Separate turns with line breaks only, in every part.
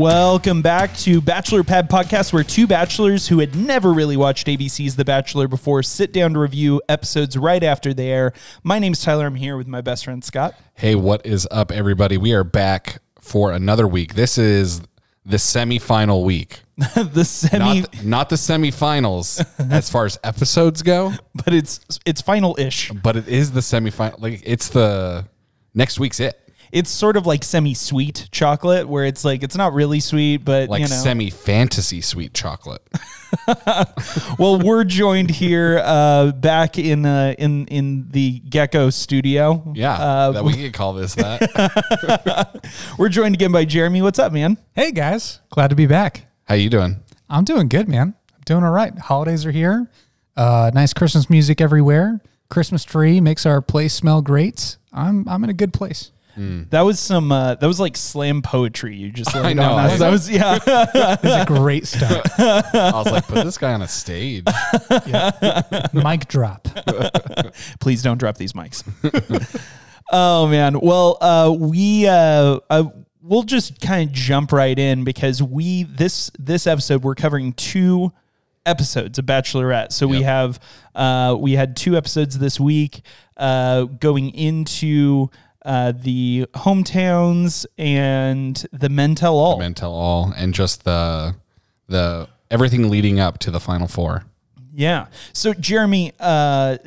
Welcome back to Bachelor Pad Podcast, where two bachelors who had never really watched ABC's The Bachelor before sit down to review episodes right after they air. My name's Tyler. I'm here with my best friend Scott.
Hey, what is up, everybody? We are back for another week. This is the semifinal week.
the semi,
Not, not the semifinals as far as episodes go,
but it's it's final ish.
but it is the semifinal. Like it's the next week's it.
It's sort of like semi sweet chocolate, where it's like it's not really sweet, but
Like
you know.
semi fantasy sweet chocolate.
well, we're joined here uh, back in uh, in in the Gecko Studio.
Yeah,
Uh,
that we could call this that.
we're joined again by Jeremy. What's up, man?
Hey guys, glad to be back.
How you doing?
I'm doing good, man. I'm doing all right. Holidays are here. Uh, nice Christmas music everywhere. Christmas tree makes our place smell great. I'm I'm in a good place.
That was some. Uh, that was like slam poetry. You just laid
know,
on.
I
That
know.
was yeah.
It's a great start.
I was like, put this guy on a stage.
Mic drop.
Please don't drop these mics. oh man. Well, uh, we uh, uh, we'll just kind of jump right in because we this this episode we're covering two episodes of Bachelorette. So we have uh, we had two episodes this week uh, going into. Uh, the hometowns and the men tell all.
Men tell all, and just the the everything leading up to the final four.
Yeah. So Jeremy, uh,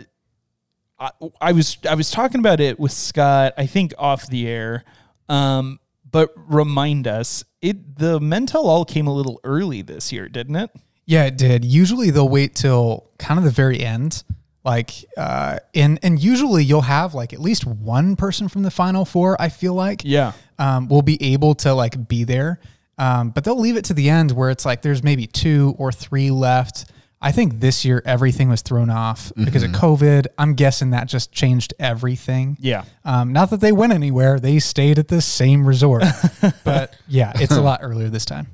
I, I was I was talking about it with Scott. I think off the air, um, but remind us it the Men Tell All came a little early this year, didn't it?
Yeah, it did. Usually they'll wait till kind of the very end. Like uh and and usually you'll have like at least one person from the final four, I feel like.
Yeah.
um, will be able to like be there. Um, but they'll leave it to the end where it's like there's maybe two or three left. I think this year everything was thrown off because of COVID. I'm guessing that just changed everything.
Yeah.
Um, not that they went anywhere; they stayed at the same resort. but yeah, it's a lot earlier this time.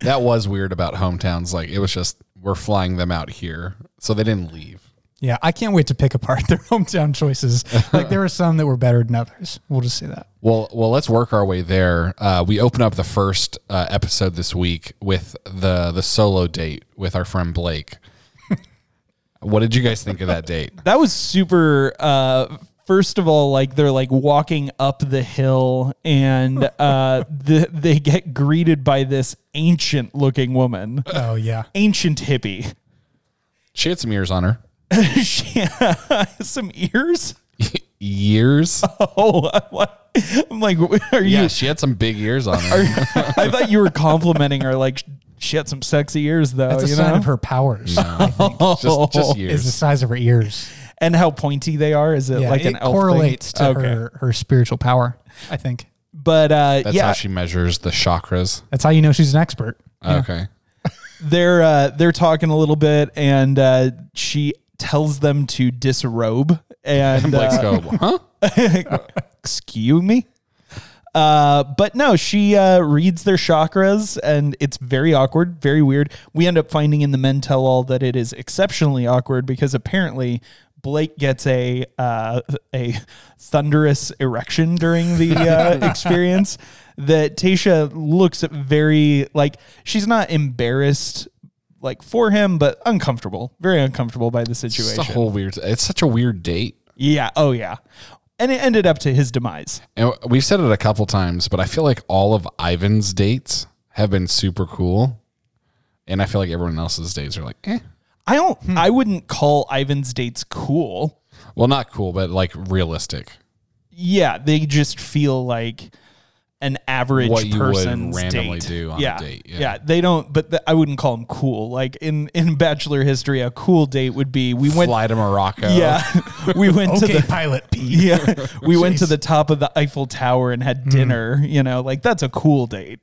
That was weird about hometowns. Like it was just we're flying them out here, so they didn't leave.
Yeah, I can't wait to pick apart their hometown choices. Like there were some that were better than others. We'll just say that.
Well, well, let's work our way there. Uh, we open up the first uh, episode this week with the the solo date with our friend Blake. what did you guys think of that date?
That was super. Uh, first of all, like they're like walking up the hill, and uh, the, they get greeted by this ancient looking woman,
Oh yeah.
ancient hippie.
She had some ears on her.
She has some ears.
Years?
Oh, what? I'm like, are you?
Yeah, she had some big ears on her.
I thought you were complimenting her. Like she had some sexy ears, though.
That's a
you
sign
know?
of her powers. I think.
just, just
Is the size of her ears.
and how pointy they are. Is it
Yeah,
like
it
an elf
correlates
thing?
to her her spiritual power. I think
But uh,
That's
yeah,
how she measures the chakras.
that's how you know she's an expert.
Okay.
they're uh, they're talking a little bit, and uh, she tells them to disrobe. And
Blake's
uh,
go, huh?
excuse me. Uh, but no, she uh, reads their chakras, and it's very awkward, very weird. We end up finding in the men tell all that it is exceptionally awkward because apparently Blake gets a uh, a thunderous erection during the uh, experience. That Tayshia looks very like she's not embarrassed like for him, but uncomfortable, very uncomfortable by the situation.
just a whole weird. It's such a weird date.
yeah, oh yeah, and it ended up to his demise.
And we've said it a couple times, but I feel like all of Ivan's dates have been super cool. And I feel like everyone else's dates are like, eh.
I don't. I wouldn't call Ivan's dates cool.
Well, not cool, but like realistic.
Yeah, they just feel like an average
What you would randomly
date.
do on a
yeah.
date,
Yeah.
yeah.
they don't. But the, I wouldn't call them cool. Like in in bachelor history, a cool date would be we went.
Fly to Morocco.
Yeah, we went to
Okay,
the
pilot P.
yeah we went to the top of the Eiffel Tower and had dinner. You know, like that's a cool date.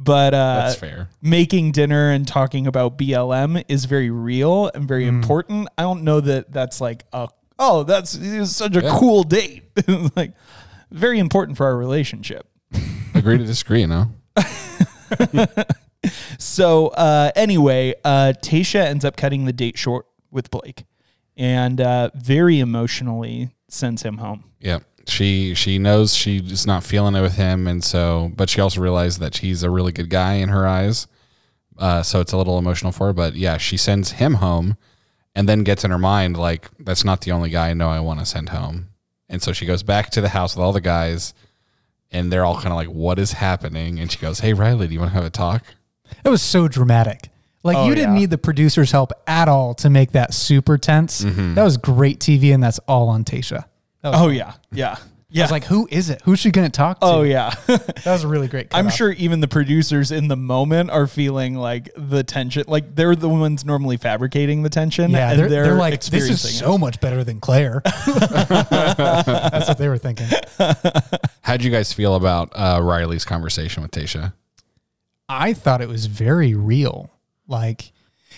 But uh,
That's fair.
making dinner and talking about BLM is very real and very important. I don't know that that's like a oh that's such a cool date. like very important for our relationship.
Agree to disagree, you know?
So uh, anyway, uh, Tayshia ends up cutting the date short with Blake, and uh, very emotionally sends him home.
Yeah. She she knows she's not feeling it with him, and so but she also realized that he's a really good guy in her eyes. Uh, so it's a little emotional for her, but yeah, she sends him home, and then gets in her mind like that's not the only guy I know I want to send home, and so she goes back to the house with all the guys, and they're all kind of like, "What is happening?" And she goes, "Hey Riley, do you want to have a talk?"
It was so dramatic. Like
Oh,
you didn't
yeah.
need the producer's help at all to make that super tense.
Mm-hmm.
That was great TV, and that's all on Tayshia. That was,
Oh yeah, yeah, yeah.
I was like, who is it? Who's she going to talk to?
oh yeah.
that was a really great.
I'm
cutoff.
sure even the producers in the moment are feeling like the tension. Like they're the ones normally fabricating the tension.
Yeah,
and
they're, they're, like, this
experiencing
is
it.
so much better than Clare. That's what they were thinking.
How'd you guys feel about uh, Riley's conversation with Tayshia?
I thought it was very real. Like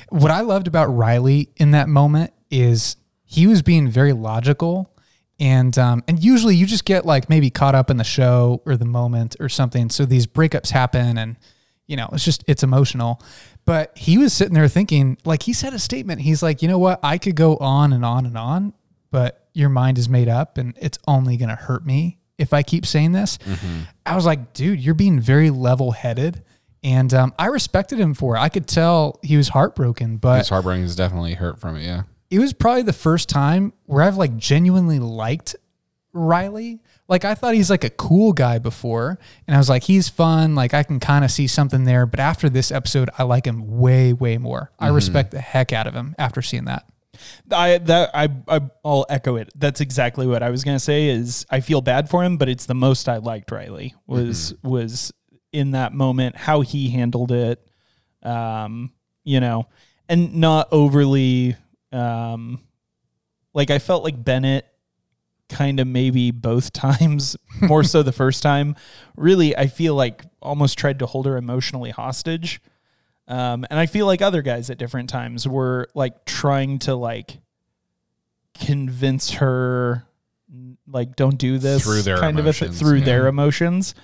what I loved about Riley in that moment is he was being very logical and um and usually you just get like maybe caught up in the show or the moment or something so these breakups happen and you know it's just it's emotional but he was sitting there thinking like he said a statement he's like you know what I could go on and on and on but your mind is made up and it's only going to hurt me if I keep saying this I was like dude you're being very level headed and um, I respected him for it. I could tell he was heartbroken, but
His heartbreaking is definitely hurt from it. Yeah.
It was probably the first time where I've like genuinely liked Riley. Like I thought he's like a cool guy before, and I was like, he's fun. Like I can kind of see something there. But after this episode, I like him way, way more. I respect the heck out of him after seeing that.
I that I, I I'll echo it. That's exactly what I was gonna say. Is I feel bad for him, but it's the most I liked. Riley was was in that moment how he handled it. Um, you know, and not overly. Um, like I felt like Bennett kind of maybe both times more so the first time. Really i feel like almost tried to hold her emotionally hostage. Um, and i feel like other guys at different times were like trying to like convince her like don't do this
Through their
kind of a through
yeah.
their emotions.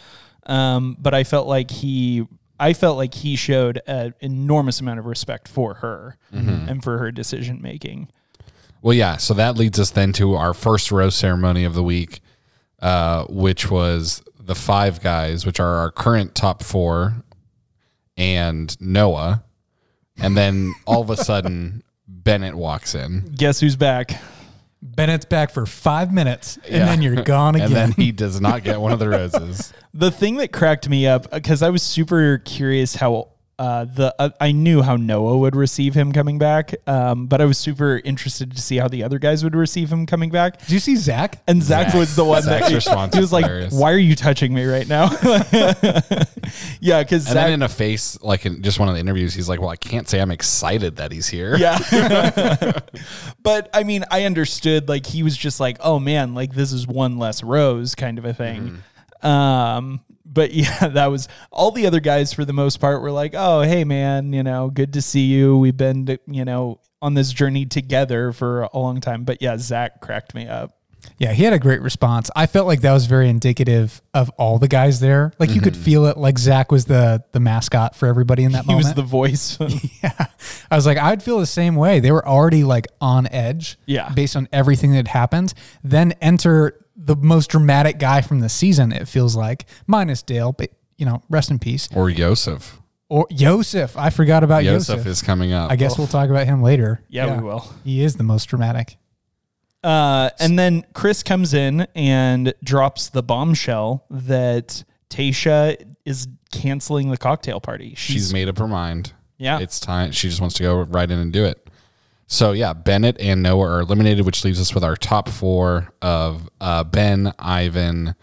Um, but i felt like he i felt like he showed an enormous amount of respect for her
Mm-hmm.
and for her decision making
Well, yeah. So that leads us then to our first rose ceremony of the week, uh, which was the five guys, which are our current top four, and Noah. And then all of a sudden, Bennett walks in.
guess who's back
Bennett's back for five minutes, and
Yeah.
then you're gone again.
And then he does not get one of the roses.
The thing that cracked me up because I was super curious how uh, the uh, I knew how Noah would receive him coming back, um, but I was super interested to see how the other guys would receive him coming back.
Did you see Zac?
And Zac,
Zac.
was the one
Zac's
that
response
he
was
was like,
hilarious.
"Why are you touching me right now?" yeah, because
And
Zac.
then in a face, like in just one of the interviews, he's like, "Well, I can't say I'm excited that he's here."
yeah. but I mean, I understood like he was just like, oh man, like this is one less rose kind of a thing. Um, but yeah, that was all the other guys for the most part were like, oh, hey man, you know, good to see you. We've been, you know, on this journey together for a long time. But yeah, Zac cracked me up.
Yeah, he had a great response. I felt like that was very indicative of all the guys there. Like you could mm-hmm. feel it. Like Zac was the the mascot for everybody in that
He
moment.
He was the voice.
yeah, I was like, I'd feel the same way. They were already like on edge.
Yeah.
based on everything that had happened. Then enter the most dramatic guy from the season. It feels like minus Dale, but you know, rest in peace.
Or Yosef.
Or Yosef. I forgot about
Yosef
Yosef.
is coming up.
I guess we'll talk about him later.
yeah, we will.
He is the most dramatic.
Uh, and then Chris comes in and drops the bombshell that Tayshia is canceling the cocktail party.
She's made up her mind.
Yeah.
It's time. She just wants to go right in and do it. So yeah, Bennett and Noah are eliminated, which leaves us with our top four of uh, Ben, Ivan,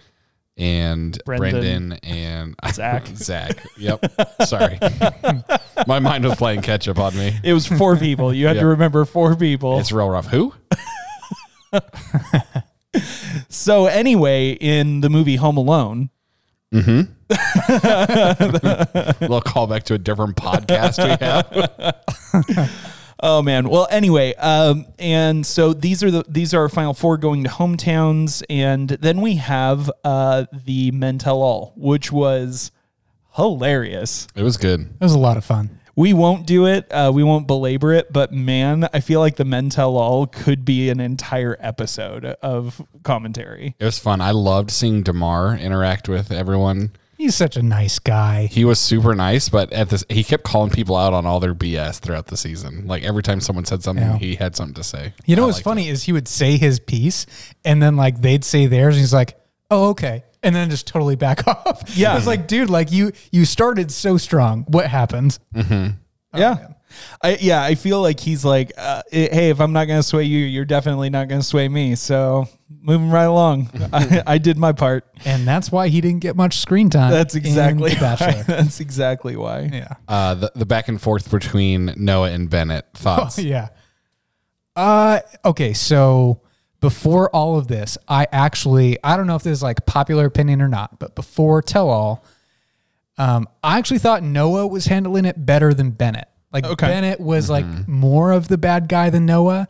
and
Brendan.
Brendan, and
Zac.
Zac. Yep. Sorry, my mind was playing catch up on me.
It was four people. You had to remember four people.
It's real rough. Who?
so anyway, in the movie Home Alone,
A little callback to a different podcast we have.
Oh man. Well, anyway, um, and so these are the these are our final four going to hometowns, and then we have uh, the Men Tell All, which was hilarious.
It was good.
It was a lot of fun.
We won't do it. Uh, we won't belabor it. But man, I feel like the Men Tell All could be an entire episode of commentary.
It was fun. I loved seeing Demar interact with everyone.
He's such a nice guy.
He was super nice, but at this, he kept calling people out on all their BS throughout the season. Like every time someone said something,
Yeah.
he had something to say.
You know
I
what's funny is he would say his piece and then like they'd say theirs and he's like, "Oh, okay." And then just totally back off.
Yeah.
It's like, dude, like you you started so strong. What happened?
yeah. I, yeah, I feel like he's like, uh, hey, if I'm not going to sway you, you're definitely not going to sway me. So moving right along, I, I did my part.
And that's why he didn't get much screen time.
That's exactly why.
Bachelor.
That's exactly why.
yeah.
Uh, the, the back and forth between Noah and Bennett. Thoughts?
yeah. Uh okay, so before all of this, I actually I don't know if this is like popular opinion or not, but before tell all, um, I actually thought Noah was handling it better than Bennett. Like
Okay.
Bennett was like more of the bad guy than Noah.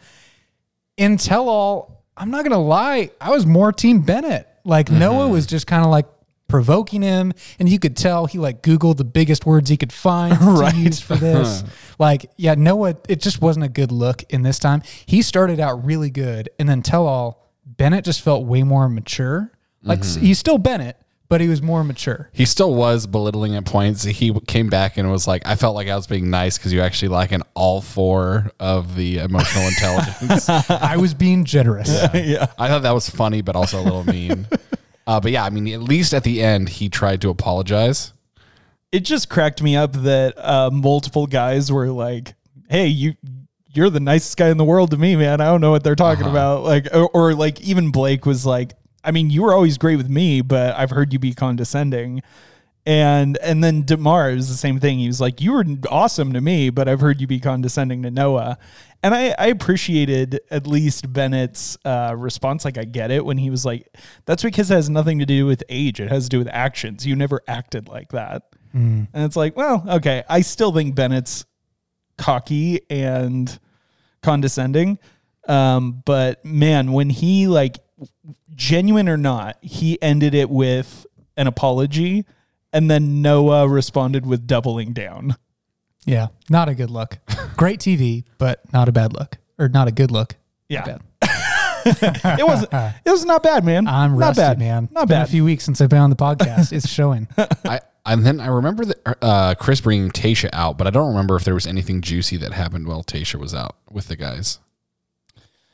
In tell all, I'm not gonna lie, I was more team Bennett. Like Noah was just kind of like provoking him, and you could tell he like Googled the biggest words he could find to use for this. like, yeah, Noah, it just wasn't a good look in this time. He started out really good, and then tell all Bennett just felt way more mature. Like s- mm-hmm. he's still Bennett, but he was more mature.
He still was belittling at points. He came back and was like, I felt like I was being nice because you actually like in all four of the emotional intelligence.
I was being generous.
yeah.
I thought that was funny, but also a little mean. Uh, but yeah, I mean, at least at the end, he tried to apologize.
It just cracked me up that uh, multiple guys were like, hey, you. You're the nicest guy in the world to me, man. I don't know what they're talking about. Like, or, or like, even Blake was like, I mean, you were always great with me, but I've heard you be condescending. And and then Demar is the same thing. He was like, "You were awesome to me, but I've heard you be condescending to Noah." And I, I appreciated at least Bennett's uh, response. Like, I get it when he was like, "That's because it has nothing to do with age. It has to do with actions. You never acted like that." And it's like, well, okay. I still think Bennett's cocky and condescending. Um, but man, when he like genuine or not, he ended it with an apology, and then Noah responded with doubling down.
Yeah, not a good look. Great TV, but not a bad look, or not a good look.
Yeah,
Bad.
it was it was not bad, man.
I'm
not
rusty,
bad,
man.
Not
It's been
bad.
a few weeks since I've been on the podcast. It's showing.
I and then I remember that uh, Chris bringing Tayshia out, but I don't remember if there was anything juicy that happened while Tayshia was out with the guys.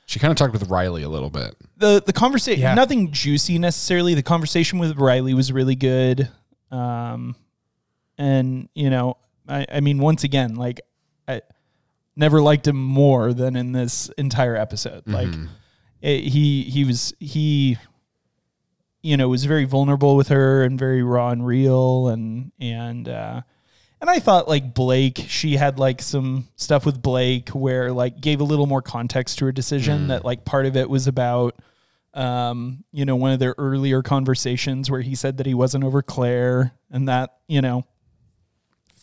She kind of talked with Riley a little bit.
the the conversation
Yeah.
nothing juicy necessarily the conversation with riley was really good um and you know i i mean once again like i never liked him more than in this entire episode. Like it, he he was he you know was very vulnerable with her and very raw and real. And and uh and I thought like Blake, she had like some stuff with Blake where like gave a little more context to her decision that like part of it was about um, you know, one of their earlier conversations where he said that he wasn't over Clare and that, you know,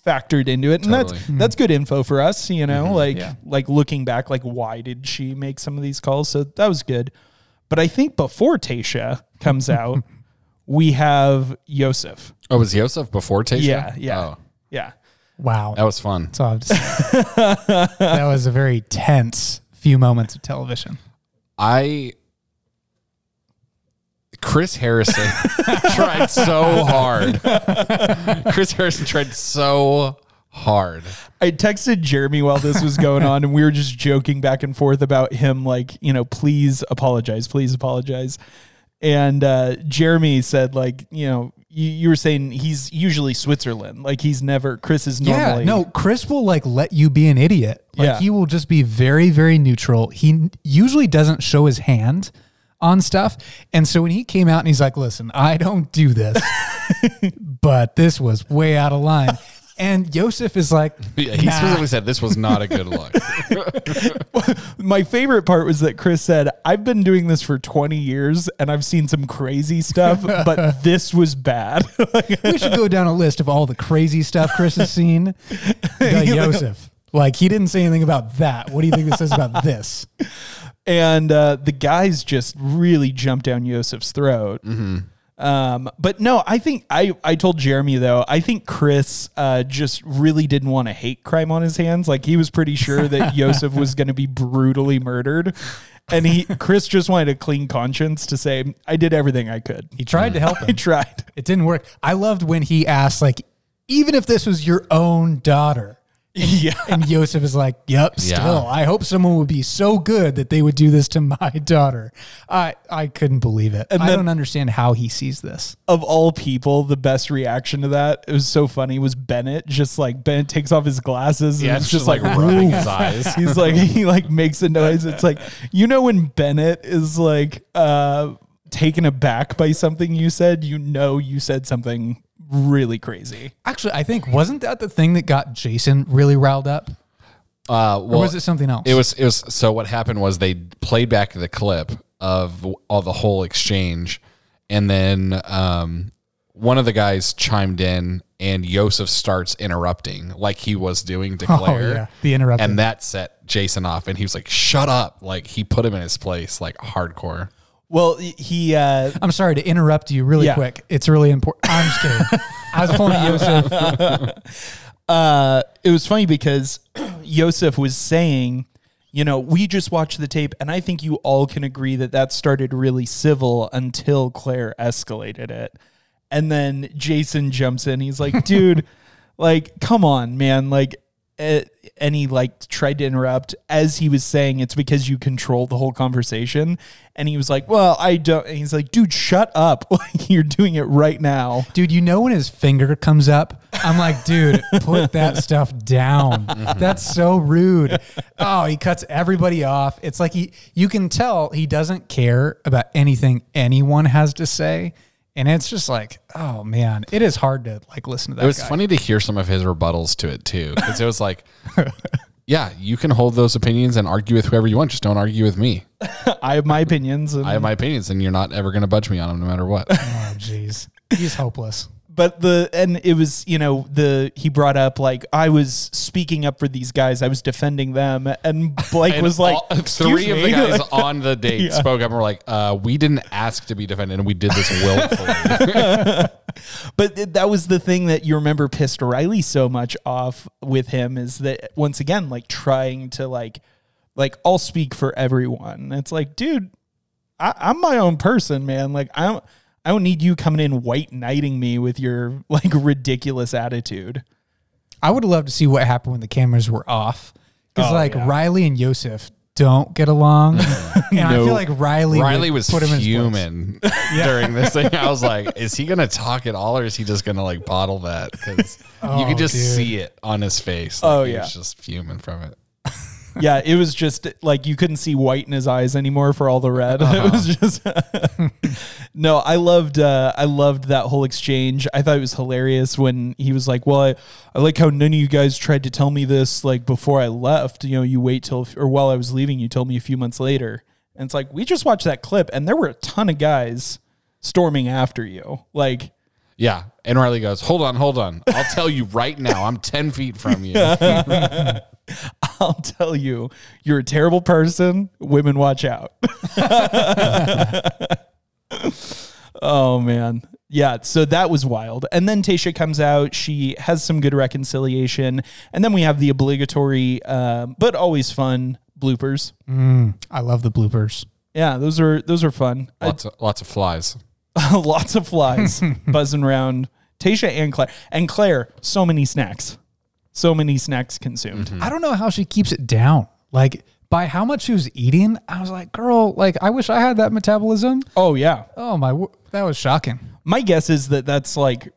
factored into it. And
Totally.
that's that's good info for us, you know, like
Yeah.
like looking back, like why did she make some of these calls? So that was good. But I think before Tayshia comes out, we have Yosef.
Oh, was Yosef before Tayshia?
Yeah, yeah.
Oh,
Yeah.
Wow.
that was fun.
That's all I have to say. that was a very tense few moments of television.
I Chris Harrison tried so hard. Chris Harrison tried so hard.
I texted Jeremy while this was going on, and we were just joking back and forth about him, like, you know, please apologize, please apologize. And uh, Jeremy said, like, you know, you, you were saying he's usually Switzerland, like he's never. Chris is normally
Yeah, no, Chris will like let you be an idiot. Like
Yeah.
he will just be very, very neutral. He usually doesn't show his hand on stuff. And so when he came out and he's like, listen, I don't do this, but this was way out of line. And Yosef is like,
Yeah, he
"Nah."
specifically said this was not a good look.
My favorite part was that Chris said, I've been doing this for 20 years and I've seen some crazy stuff, but this was bad.
we should go down a list of all the crazy stuff Chris has seen. Like Yosef. Like he didn't say anything about that. What do you think this says about this?
And uh, the guys just really jumped down Yosef's throat. Um, but no, I think I, I told Jeremy though, I think Chris uh, just really didn't want a hate crime on his hands. Like he was pretty sure that Yosef was going to be brutally murdered. And he, Chris just wanted a clean conscience to say, I did everything I could.
He tried to help
I tried.
It didn't work. I loved when he asked, like, even if this was your own daughter.
Yeah.
And Yosef is like, yep, still.
Yeah.
I hope someone would be so good that they would do this to my daughter. I, I couldn't believe it. I
then-
don't understand how he sees this.
Of all people, the best reaction to that, it was so funny, was Bennett. Just like Bennett takes off his glasses
Yeah,
it's
it's
just
just
like,
like rubbing his eyes.
He's like, he like makes a noise. It's like, you know, when Bennett is like, uh, taken aback by something you said, you know, you said something really crazy.
Actually, I think, wasn't that the thing that got Jason really riled up?
Uh,
Or was it something else?
It was it was so what happened was they played back the clip of all the whole exchange, and then um, one of the guys chimed in, and Yosef starts interrupting like he was doing to
Clare.
Oh,
yeah. The interrupting.
and that set Jason off, and he was like, "Shut up!" Like he put him in his place, like hardcore.
Well, he, uh,
I'm sorry to interrupt you really
Yeah.
quick. It's really important. I'm just kidding. I was pulling Yosef.
uh, it was funny because Yosef was saying, you know, we just watched the tape, and I think you all can agree that that started really civil until Clare escalated it. And then Jason jumps in. He's like, dude, like, come on, man. Like, and he like tried to interrupt as he was saying it's because you control the whole conversation. And he was like, well, I don't. And he's like, dude, shut up. Like, you're doing it right now.
Dude, you know when his finger comes up? I'm like, dude, put that stuff down. Mm-hmm. That's so rude. Oh, he cuts everybody off. It's like he you can tell he doesn't care about anything anyone has to say. And it's just like, oh man, it is hard to like listen to that.
It was
guy.
funny to hear some of his rebuttals to it too, because it was like, "Yeah, you can hold those opinions and argue with whoever you want. Just don't argue with me.
I have my opinions. And
I have my opinions, and you're not ever going to budge me on them, no matter what."
Oh jeez. He's hopeless.
But the and it was you know the he brought up like I was speaking up for these guys. I was defending them. And Blake
And
was like
all-
"Excuse
three of the guys on the date spoke up and were like, uh, "We didn't ask to be defended, and we did this willfully."
but that was the thing that you remember pissed Riley so much off with him is that once again like trying to like like I'll speak for everyone. It's like dude I, I'm my own person man. Like I don't I don't need you coming in white knighting me with your like ridiculous attitude
I would love to see what happened when the cameras were off. Because
Oh,
like
yeah.
Riley and Yosef don't get along. and I feel like Riley
Riley was
put him in
human during this thing. I was like, "Is he going to talk at all, or is he just going to like bottle that?" Because you
Oh,
could just
dude.
see it on his face. Oh, like,
Oh,
he
yeah.
was just fuming from it.
Yeah, it was just like you couldn't see white in his eyes anymore for all the red. It was just no. I loved uh, I loved that whole exchange. I thought it was hilarious when he was like, "Well, I, I like how none of you guys tried to tell me this like before I left. You know, you wait till or while I was leaving, you told me a few months later." And it's like we just watched that clip, and there were a ton of guys storming after you. Like,
Yeah, and Riley goes, "Hold on, hold on. I'll tell you right now. I'm ten feet from you."
I'll tell you, you're a terrible person. Women, watch out. oh man. Yeah, so that was wild. And then Tayshia comes out. She has some good reconciliation. And then we have the obligatory, um, but always fun bloopers.
I love the bloopers.
Yeah, those are those are fun.
lots of lots of flies.
Lots of flies buzzing around. Tayshia and Clare. And Clare, so many snacks. So many snacks consumed. Mm-hmm.
I don't know how she keeps it down. Like by how much she was eating, I was like, girl, like I wish I had that metabolism.
Oh yeah.
Oh my, w- that was shocking.
My guess is that that's like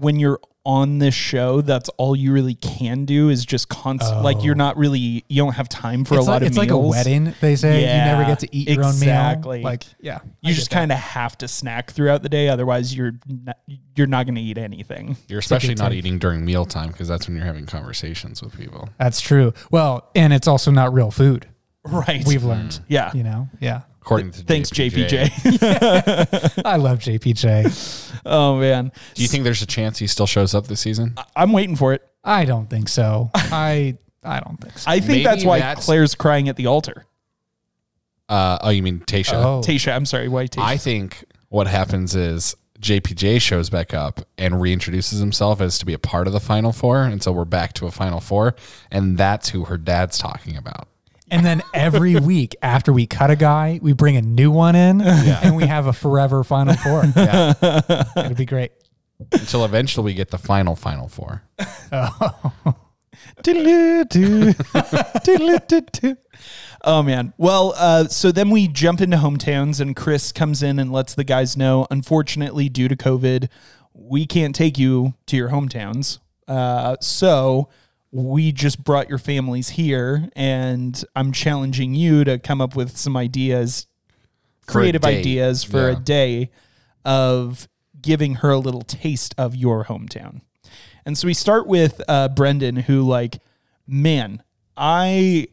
when you're on this show, that's all you really can do is just constant. Like you're oh. not really, you don't have time for
it's
a lot
like,
of
it's
meals.
like a wedding. They say you never get to eat your
exactly.
own meal. Like yeah,
You just kind of have to snack throughout the day, otherwise you're not, you're not going to eat anything.
You're especially not
take.
eating during mealtime because that's when you're having conversations with people.
that's true. Well, and it's also not real food.
Right.
We've learned. Mm.
yeah.
You know, yeah.
According to
Thanks,
JPJ.
JPJ.
I love JPJ.
oh man,
Do you think there's a chance he still shows up this season?
I'm waiting for it.
I don't think so. I I don't think so.
I think
Maybe
that's why
that's-
Clare's crying at the altar.
Uh, oh, you mean Tayshia?
Oh.
Tayshia, I'm sorry, why Tayshia?
I think what happens is JPJ shows back up and reintroduces himself as to be a part of the Final Four, and so we're back to a Final Four, and that's who her dad's talking about.
And then every week after we cut a guy, we bring a new one in and we have a forever final four.
Yeah,
It'd be great.
until eventually we get the final Final Four.
Diddle-doo. Oh man. Well, uh, so then we jump into hometowns, and Chris comes in and lets the guys know. Unfortunately, due to COVID, we can't take you to your hometowns. Uh, so we just brought your families here, and I'm challenging you to come up with some ideas, creative ideas for a day of giving her a little taste of your hometown. And so we start with uh, Brendan, who, like, man, I.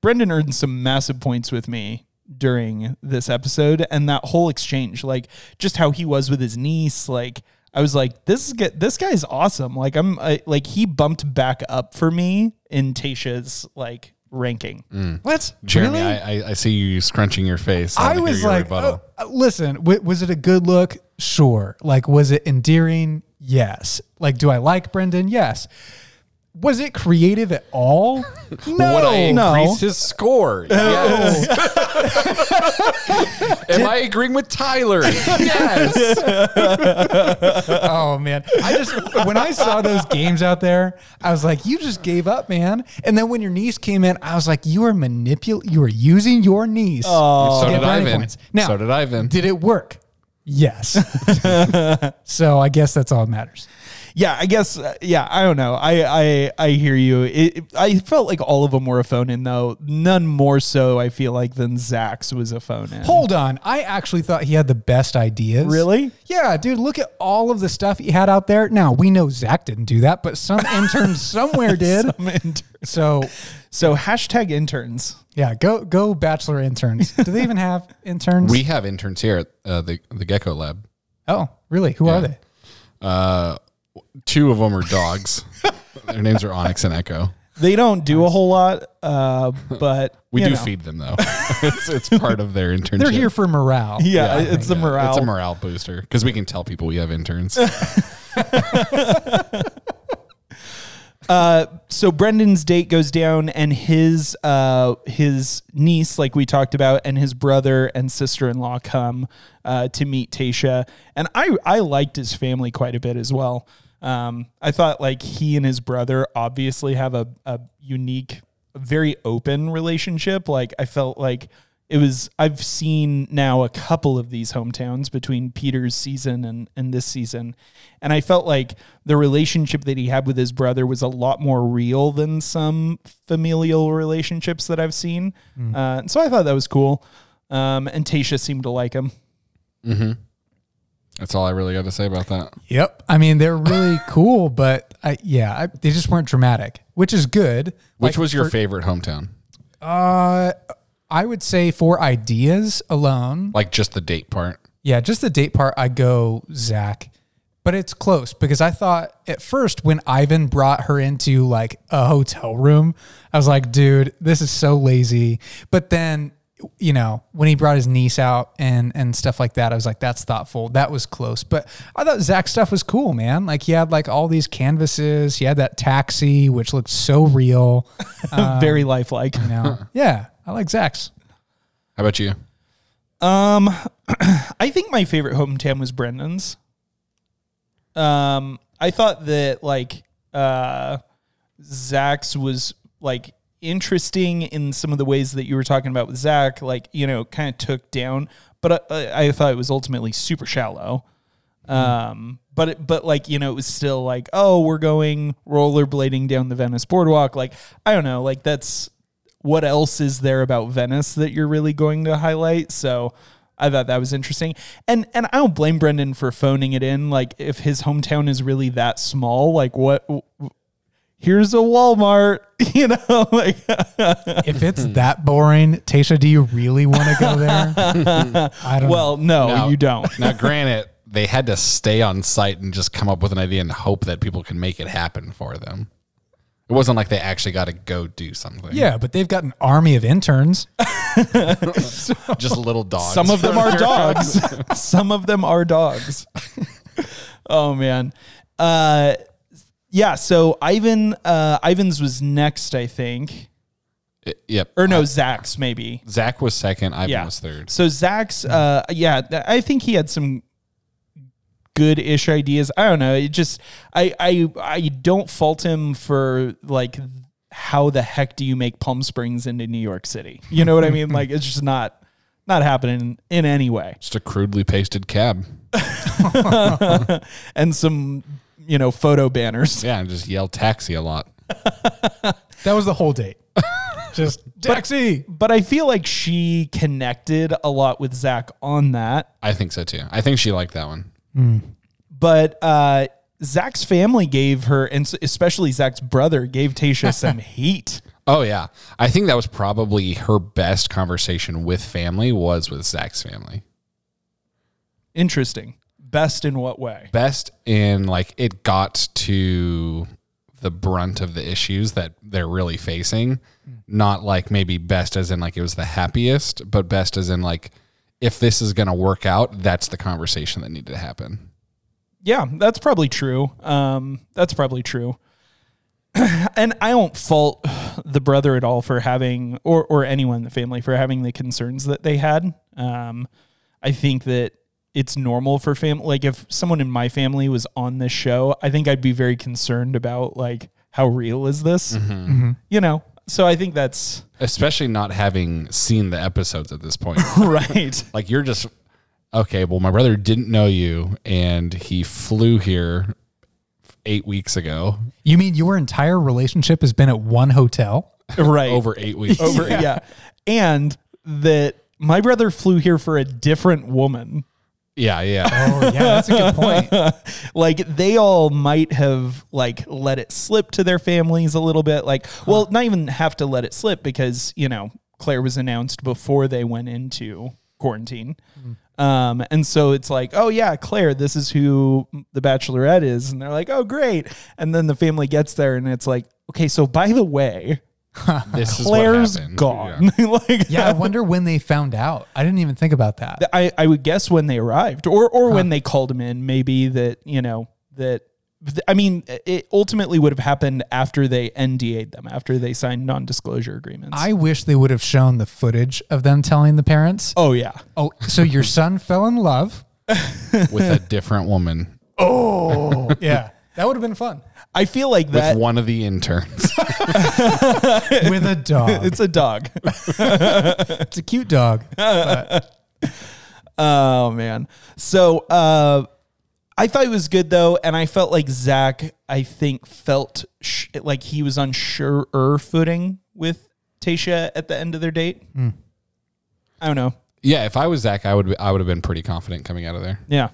Brendan earned some massive points with me during this episode and that whole exchange, like, just how he was with his niece. Like, I was like, this is get this guy's awesome. Like, I'm I, like, he bumped back up for me in Tayshia's like ranking.
What?
Jeremy,
Really?
I, I, I see you scrunching your face.
I
wanna
was like,
rebuttal.
oh, uh, listen, w- was it a good look? Sure. Like, was it endearing? Yes. Like, do I like Brendan? Yes. Was it creative at all? no.
Would I
no.
increase his score? Oh. Yes. Am I agreeing with Tyler? Yes.
oh man i just when i saw those games out there i was like you just gave up man and then when your niece came in i was like you are manipul you are using your niece
Oh.
so did Ivan.
now
so did Ivan.
did it work yes so i guess that's all that matters
Yeah, I guess. Uh, yeah, I don't know. I I I hear you. It, it- I felt like all of them were a phone in though. None more so. I feel like than Zac's was a phone in.
hold on i actually thought he had the best ideas
Really?
yeah dude look at all of the stuff he had out there now we know zac didn't do that but some intern somewhere did
Some inter-
so
so hashtag interns.
yeah go go bachelor interns do they even have interns
We have interns here at uh, the the Gecko Lab.
oh really who are they
Uh, two of them are dogs. Their names are Onyx and Echo.
They don't do a whole lot, uh, but
We
you
do
know.
feed them though. it's it's part of their internship.
They're here for morale.
Yeah,
I
it's a morale.
It's a morale booster because we can tell people we have interns.
Uh, so Brendan's date goes down, and his uh, his niece, like we talked about, and his brother and sister in law come uh, to meet Tayshia, and I I liked his family quite a bit as well. Um, I thought like he and his brother obviously have a, a unique, very open relationship. Like I felt like it was I've seen now a couple of these hometowns between Peter's season and, and this season. And I felt like the relationship that he had with his brother was a lot more real than some familial relationships that I've seen. Uh, so I thought that was cool. Um, and Tayshia seemed to like him.
That's all I really got to say about that.
Yep. I mean, they're really cool, but I, yeah, I, they just weren't dramatic, which is good.
Which
Like,
was your
for-
favorite hometown?
Uh, I would say for ideas alone,
Like just the date part.
yeah, just the date part, I go Zac. But it's close because I thought at first when Ivan brought her into like a hotel room, I was like, dude, this is so lazy. But then, you know, when he brought his niece out and and stuff like that, I was like, that's thoughtful. That was close. But I thought Zac's stuff was cool, man. Like he had like all these canvases. He had that taxi, which looked so real.
very lifelike.
You know, yeah, I like Zac's.
How about you?
Um, I think my favorite hometown was Brendan's. Um, I thought that like uh, Zac's was like interesting in some of the ways that you were talking about with Zac. Like you know, kind of took down, but I, I thought it was ultimately super shallow. Um, but it, but like you know, it was still like, oh, we're going rollerblading down the Venice boardwalk. Like I don't know, like that's what else is there about Venice that you're really going to highlight? So I thought that was interesting. And and I don't blame Brendan for phoning it in. Like if his hometown is really that small, like what here's a Walmart, you know, like
If it's that boring, Tayshia, do you really want to go there? I don't know.
well, no,
Now-
you don't.
Now, granted, they had to stay on site and just come up with an idea and hope that people can make it happen for them. It wasn't like they actually got to go do something.
Yeah, but they've got an army of interns.
just little dogs.
Some of them are dogs. Some of them are dogs. oh man. Uh yeah, so Ivan uh Ivan's was next, I think.
I- yep.
Or no, Zac's maybe.
Zac was second. Ivan
Yeah.
was third.
So Zac's uh yeah, th- I think he had some good ish ideas. I don't know. It just I I I don't fault him for like how the heck do you make Palm Springs into New York City? You know what I mean? Like it's just not not happening in any way.
Just a crudely pasted cab.
and some you know photo banners.
Yeah, and just yell taxi a lot.
That was the whole date. Just taxi.
But I feel like she connected a lot with Zac on that.
I think so too. I think she liked that one.
But uh, Zac's family gave her, and s- especially Zac's brother, gave Tayshia some heat.
Oh yeah, I think that was probably her best conversation with family was with Zac's family.
Interesting. Best in what way?
Best in like it got to the brunt of the issues that they're really facing. Not like maybe best as in like it was the happiest, but best as in like if this is going to work out, that's the conversation that needed to happen.
Yeah, that's probably true. Um, that's probably true. and I don't fault the brother at all for having, or or anyone in the family for having the concerns that they had. Um, I think that it's normal for family. Like if someone in my family was on this show, I think I'd be very concerned about like how real is this? Mm-hmm. Mm-hmm. You know. So I think that's
Especially not having seen the episodes at this point.
right.
like you're just okay well my brother didn't know you and he flew here eight weeks ago
You mean your entire relationship has been at one hotel?
right.
over eight weeks
over yeah. and that my brother flew here for a different woman
yeah yeah.
Oh, yeah, that's a good point.
like they all might have like let it slip to their families a little bit. Like well not even have to let it slip because you know clare was announced before they went into quarantine. Um and so it's like oh yeah clare this is who the bachelorette is. And they're like oh great. And then the family gets there and it's like okay so by the way
this is
clare's
what happened.
gone like
Yeah, I wonder when they found out. I didn't even think about that.
I, I would guess when they arrived or or when they called him in maybe that you know that I mean it ultimately would have happened after they NDA'd them after they signed non-disclosure agreements.
I wish they would have shown the footage of them telling the parents.
oh yeah.
Oh, so your son fell in love.
with a different woman
Oh, yeah. That would have been fun.
I feel like that
with
that
one of the interns
With a dog.
it's a dog.
It's a cute dog.
oh man. So uh I thought it was good though, and I felt like Zac. I think felt sh- like he was on surer footing with Tayshia at the end of their date. I don't know.
yeah if i was zac i would i would have been pretty confident coming out of there
Yeah.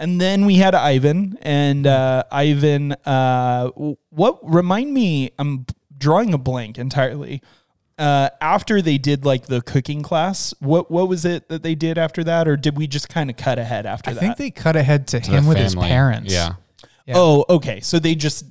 And then we had Ivan, and uh, Ivan, uh, what remind me? I'm drawing a blank entirely. Uh, after they did like the cooking class, what what was it that they did after that, or did we just kind of cut ahead after
I
that?
think they cut ahead to,
The
him with his parents.
yeah
Yeah.
Oh, okay. So they just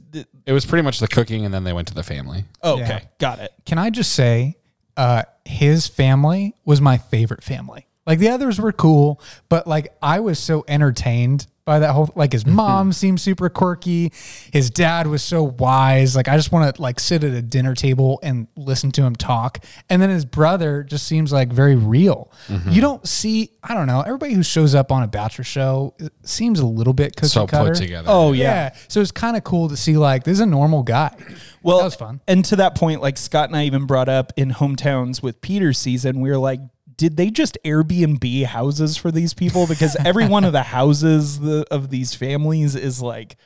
it was pretty much the cooking and then they went to the family
oh, okay,
Yeah.
got it.
Can I just say, uh, his family was my favorite family. Like the others were cool, but like I was so entertained by that whole. Like his mm-hmm. mom seemed super quirky. His dad was so wise. Like I just want to like sit at a dinner table and listen to him talk. And then his brother just seems like very real. Mm-hmm. You don't see. I don't know. Everybody who shows up on a bachelor show seems a little bit cookie
so
cutter.
put together
Oh
Yeah.
yeah.
So it's kind of cool to see like this is a normal guy.
Well,
that was fun.
And to that point, like Scott and I even brought up in hometowns with Peter's season, we were like, did they just Airbnb houses for these people? Because every one of the houses the, of these families is like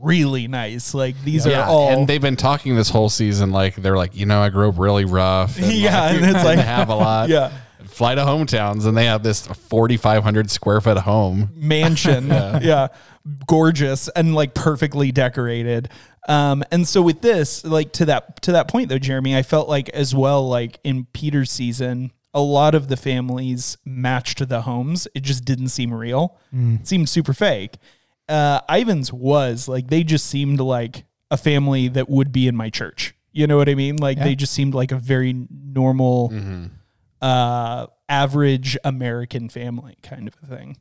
really nice. Like these
yeah,
are all
and they've been talking this whole season like they're like, you know, I grew up really rough. And
Yeah,
like,
and it's like-
they have a lot.
Yeah.
Fly to hometowns and they have this 4,500 square foot home.
mansion. yeah. Gorgeous and like perfectly decorated. Um, and so with this, like to that to that point though, Jeremy, I felt like as well, like in Peter's season, a lot of the families matched the homes. It just didn't seem real. It seemed super fake. Uh, Ivan's was like they just seemed like a family that would be in my church. You know what I mean? Like
Yeah.
they just seemed like a very normal,
Mm-hmm.
uh, average American family kind of a thing.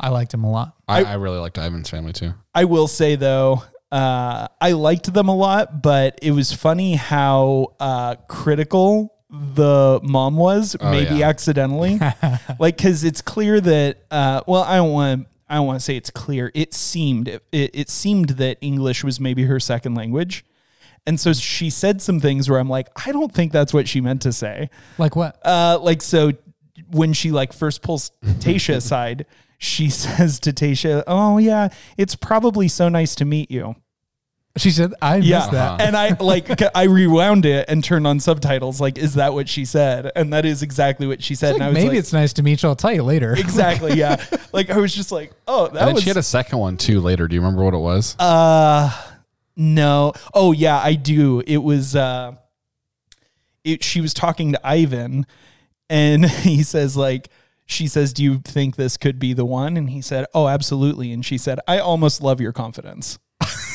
I liked him a lot.
I, I really liked Ivan's family too.
I will say though, uh, I liked them a lot, but it was funny how uh, critical the mom was,
Oh,
maybe
yeah.
accidentally. like, because it's clear that, uh, well, I don't want. I don't want to say it's clear. It seemed it, it seemed that English was maybe her second language, and so she said some things where I'm like, I don't think that's what she meant to say.
Like what?
Uh, like so, when she like first pulls Tayshia aside, she says to Tayshia, "Oh yeah, it's probably so nice to meet you."
She said, I
Yeah,
missed that.
and I like I rewound it and turned on subtitles. Like, is that what she said? And that is exactly what she said.
Like,
and I was
maybe
like,
it's nice to meet you. I'll tell you later.
exactly yeah. like I was just like, oh, that
And then
was
she had a second one too later. Do you remember what it was?
Uh no. Oh yeah, I do. It was uh it she was talking to Ivan and he says like she says, "Do you think this could be the one?" And he said, "Oh, absolutely." And she said, "I almost love your confidence."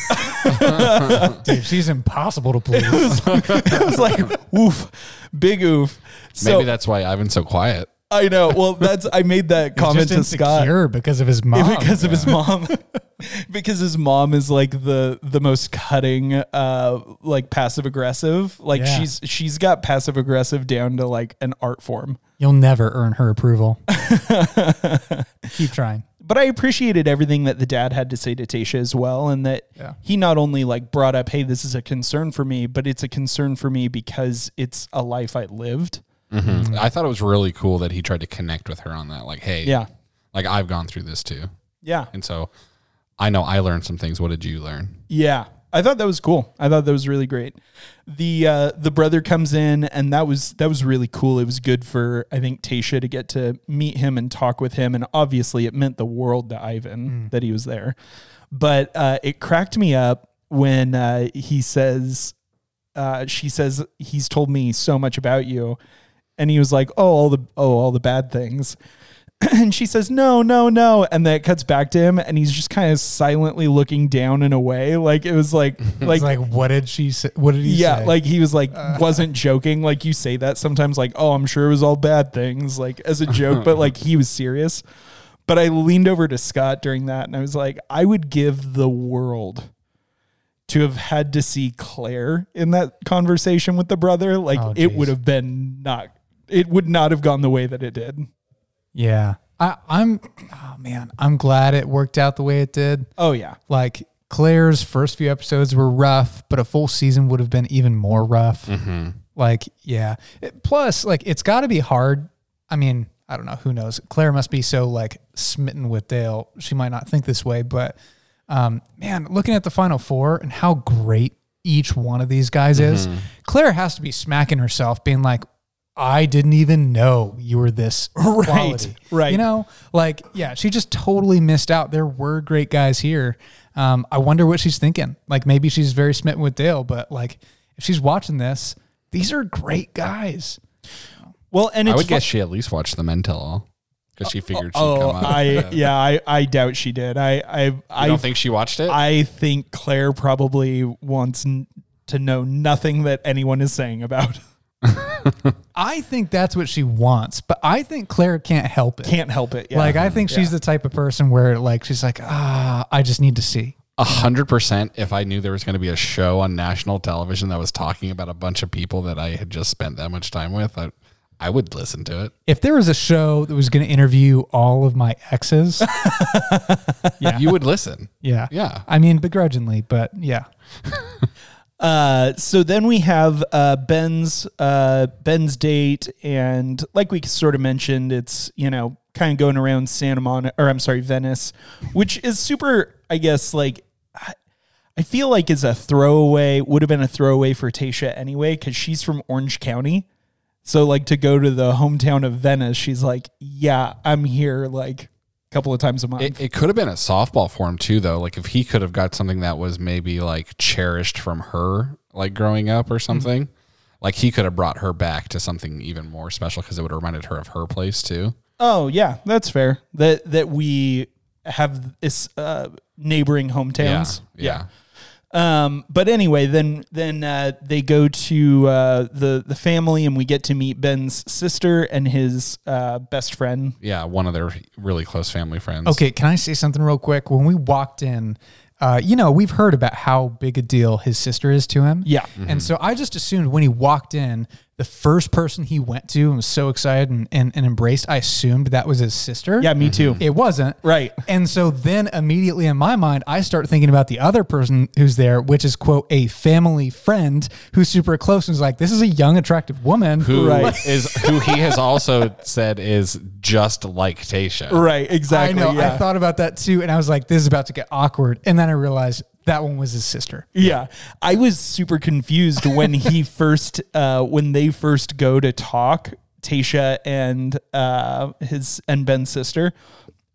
Dude, she's impossible to please.
it was like, oof, big oof. So
Maybe that's why Ivan's so quiet.
I know. Well, that's I made that comment to Scott.
insecure because of his mom.
because of his mom because his mom is like the the most cutting uh like passive aggressive like
Yeah.
she's she's got passive aggressive down to like an art form
You'll never earn her approval. Keep trying.
But i appreciated everything that the dad had to say to tayshia as well and that
Yeah.
he not only like brought up hey this is a concern for me but it's a concern for me because it's a life i lived
Mm-hmm. I thought it was really cool that he tried to connect with her on that. Like, hey,
yeah
like I've gone through this too,
yeah
and so I know I learned some things. What did you learn?
Yeah. I thought that was cool. I thought that was really great. The uh, the brother comes in and that was that was really cool. It was good for I think Tayshia to get to meet him and talk with him and obviously it meant the world to Ivan that he was there. But uh, it cracked me up when uh, he says uh, she says he's told me so much about you and he was like, "Oh, all the oh, all the bad things." and she says, "No, no, no." And then it cuts back to him and he's just kind of silently looking down and away like it was like
Like,
like
what did she say? What did he say?
yeah,
say?
like he was like uh. wasn't joking. Like you say that sometimes, like oh, I'm sure it was all bad things, like as a joke, but like he was serious. But I leaned over to Scott during that, and I was like, I would give the world to have had to see Clare in that conversation with the brother. Like
Oh,
it would have been not. It would not have gone the way that it did.
Yeah. I, I'm, oh man, I'm glad it worked out the way it did.
Oh yeah,
Like Clare's first few episodes were rough, but a full season would have been even more rough. Like, yeah. It- plus, like, it's got to be hard. I mean, I don't know. Who knows? Clare must be so like smitten with Dale. She might not think this way, but um, man, looking at the final four and how great each one of these guys is, Clare has to be smacking herself, being like, I didn't even know you were this
Right,
quality.
right.
You know, like, yeah, she just totally missed out. There were great guys here. Um, I wonder what she's thinking. Like, maybe she's very smitten with Dale, but like, if she's watching this, these are great guys.
well, and
I would
fu-
guess she at least watched the Men Tell All because she figured she'd
Oh,
come up.
I
Yeah.
yeah, I, I doubt she did. I I
You
I
don't think she watched it?
I think Clare probably wants n- to know nothing that anyone is saying about.
I think that's what she wants, but I think Clare can't help it.
Can't help it. Yeah.
Like, I think she's the type of person where, like, she's like, ah, I just need to see.
A hundred percent. If I knew there was going to be a show on national television that was talking about a bunch of people that I had just spent that much time with, I, I would listen to it.
If there was a show that was going to interview all of my exes, yeah,
You would listen.
yeah,
Yeah.
I mean, begrudgingly, but yeah.
Uh, so then we have uh, Ben's uh, Ben's date, and like we sort of mentioned, it's you know kind of going around Santa Monica, or I'm sorry, Venice, which is super. I guess like I- feel like is a throwaway. Would have been a throwaway for Tayshia anyway, because she's from Orange County. So like to go to the hometown of Venice, she's like, yeah, I'm here like couple of times a month.
It, it could have been a softball for him too, though. Like if he could have got something that was maybe like cherished from her, like growing up or something, like he could have brought her back to something even more special because it would have reminded her of her place too.
Oh yeah, that's fair. That that we have this uh, neighboring hometowns.
Yeah.
Um, but anyway, then then uh, they go to uh, the the family, and we get to meet Ben's sister and his uh, best friend.
Yeah, one of their really close family friends.
Okay, can I say something real quick? When we walked in, uh, you know, we've heard about how big a deal his sister is to him.
Yeah.
And so I just assumed when he walked in, the first person he went to and was so excited and, and, and embraced, I assumed that was his sister.
Yeah, me too.
It wasn't.
Right.
And so then immediately in my mind, I start thinking about the other person who's there, which is, quote, a family friend who's super close and is like, this is a young, attractive woman.
Who
Right.
is who he has also said is just like Tayshia.
Right, exactly.
I know.
Yeah.
I thought about that too. And I was like, this is about to get awkward. And then I realized that one was his sister.
Yeah, I was super confused when he first, uh, when they first go to talk, Tayshia and uh, his and Ben's sister.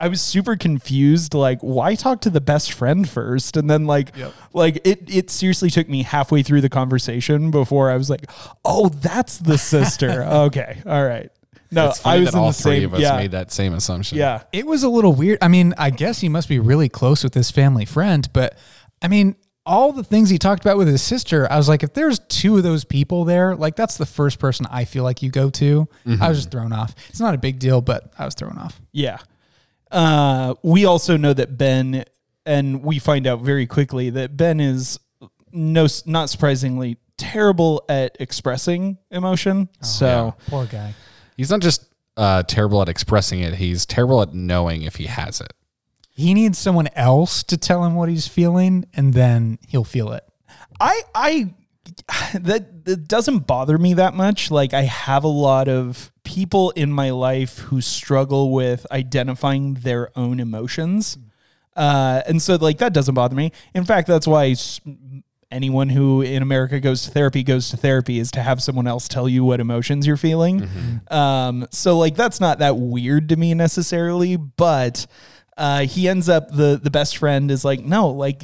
I was super confused. Like, why talk to the best friend first, and then like, like it. It seriously took me halfway through the conversation before I was like, "Oh, that's the sister." okay, all right. No, I was in
all
the
three
same.
of us
yeah,
made that same assumption.
yeah.
It was a little weird. I mean, I guess he must be really close with his family friend, but I mean, all the things he talked about with his sister, I was like, if there's two of those people there, like that's the first person I feel like you go to. I was just thrown off. It's not a big deal, but I was thrown off.
Yeah. Uh, we also know that Ben, and we find out very quickly that Ben is no, not surprisingly, terrible at expressing emotion. so
Poor guy.
He's not just uh, terrible at expressing it, he's terrible at knowing if he has it.
He needs someone else to tell him what he's feeling, and then he'll feel it.
I, I, that, that doesn't bother me that much. Like I have a lot of people in my life who struggle with identifying their own emotions. Uh, and so like that doesn't bother me. In fact, that's why anyone who in America goes to therapy goes to therapy is to have someone else tell you what emotions you're feeling. Um, so like that's not that weird to me necessarily, but uh, he ends up the the best friend is like no like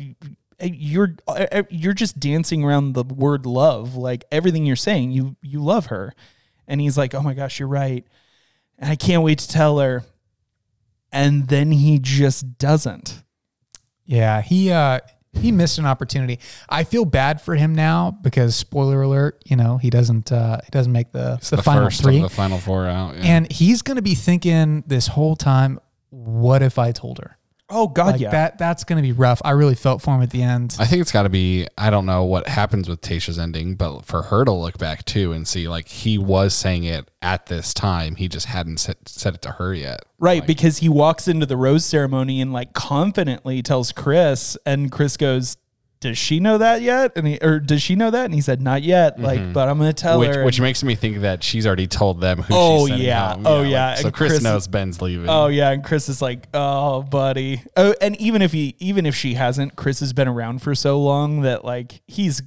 you're uh, you're just dancing around the word love like everything you're saying you you love her and he's like oh my gosh you're right and I can't wait to tell her and then he just doesn't
Yeah, he uh he missed an opportunity. I feel bad for him now because spoiler alert, you know, he doesn't uh he doesn't make the the,
The,
final
first
three.
of the final four out. yeah.
and he's going to be thinking this whole time, what if I told her?
oh god
Like
yeah
that that's going to be rough. I really felt for him at the end.
I think it's got to be. I don't know what happens with Tayshia's ending, but for her to look back too and see like he was saying it at this time, he just hadn't said, said it to her yet.
Right, because he walks into the rose ceremony and like confidently tells Chris, and Chris goes, "Does she know that yet?" And he or does she know that? And he said, "Not yet." Like, but I'm gonna tell
Mm-hmm. Which,
her.
which
and-
makes me think that she's already told them who
Oh,
she's
yeah.
home.
Oh,
like,
yeah.
so
And
Chris,
Chris-
knows Ben's leaving.
oh yeah, and Chris is like, "Oh, buddy." Oh, and even if he, even if she hasn't, Chris has been around for so long that like he's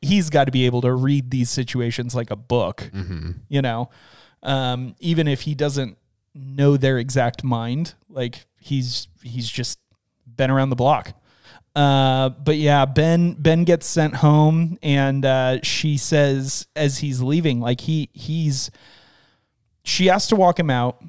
he's got to be able to read these situations like a book. You know, um, even if he doesn't know their exact mind, like he's he's just been around the block. Uh, but yeah, Ben Ben gets sent home, and uh, she says as he's leaving, like he he's she has to walk him out.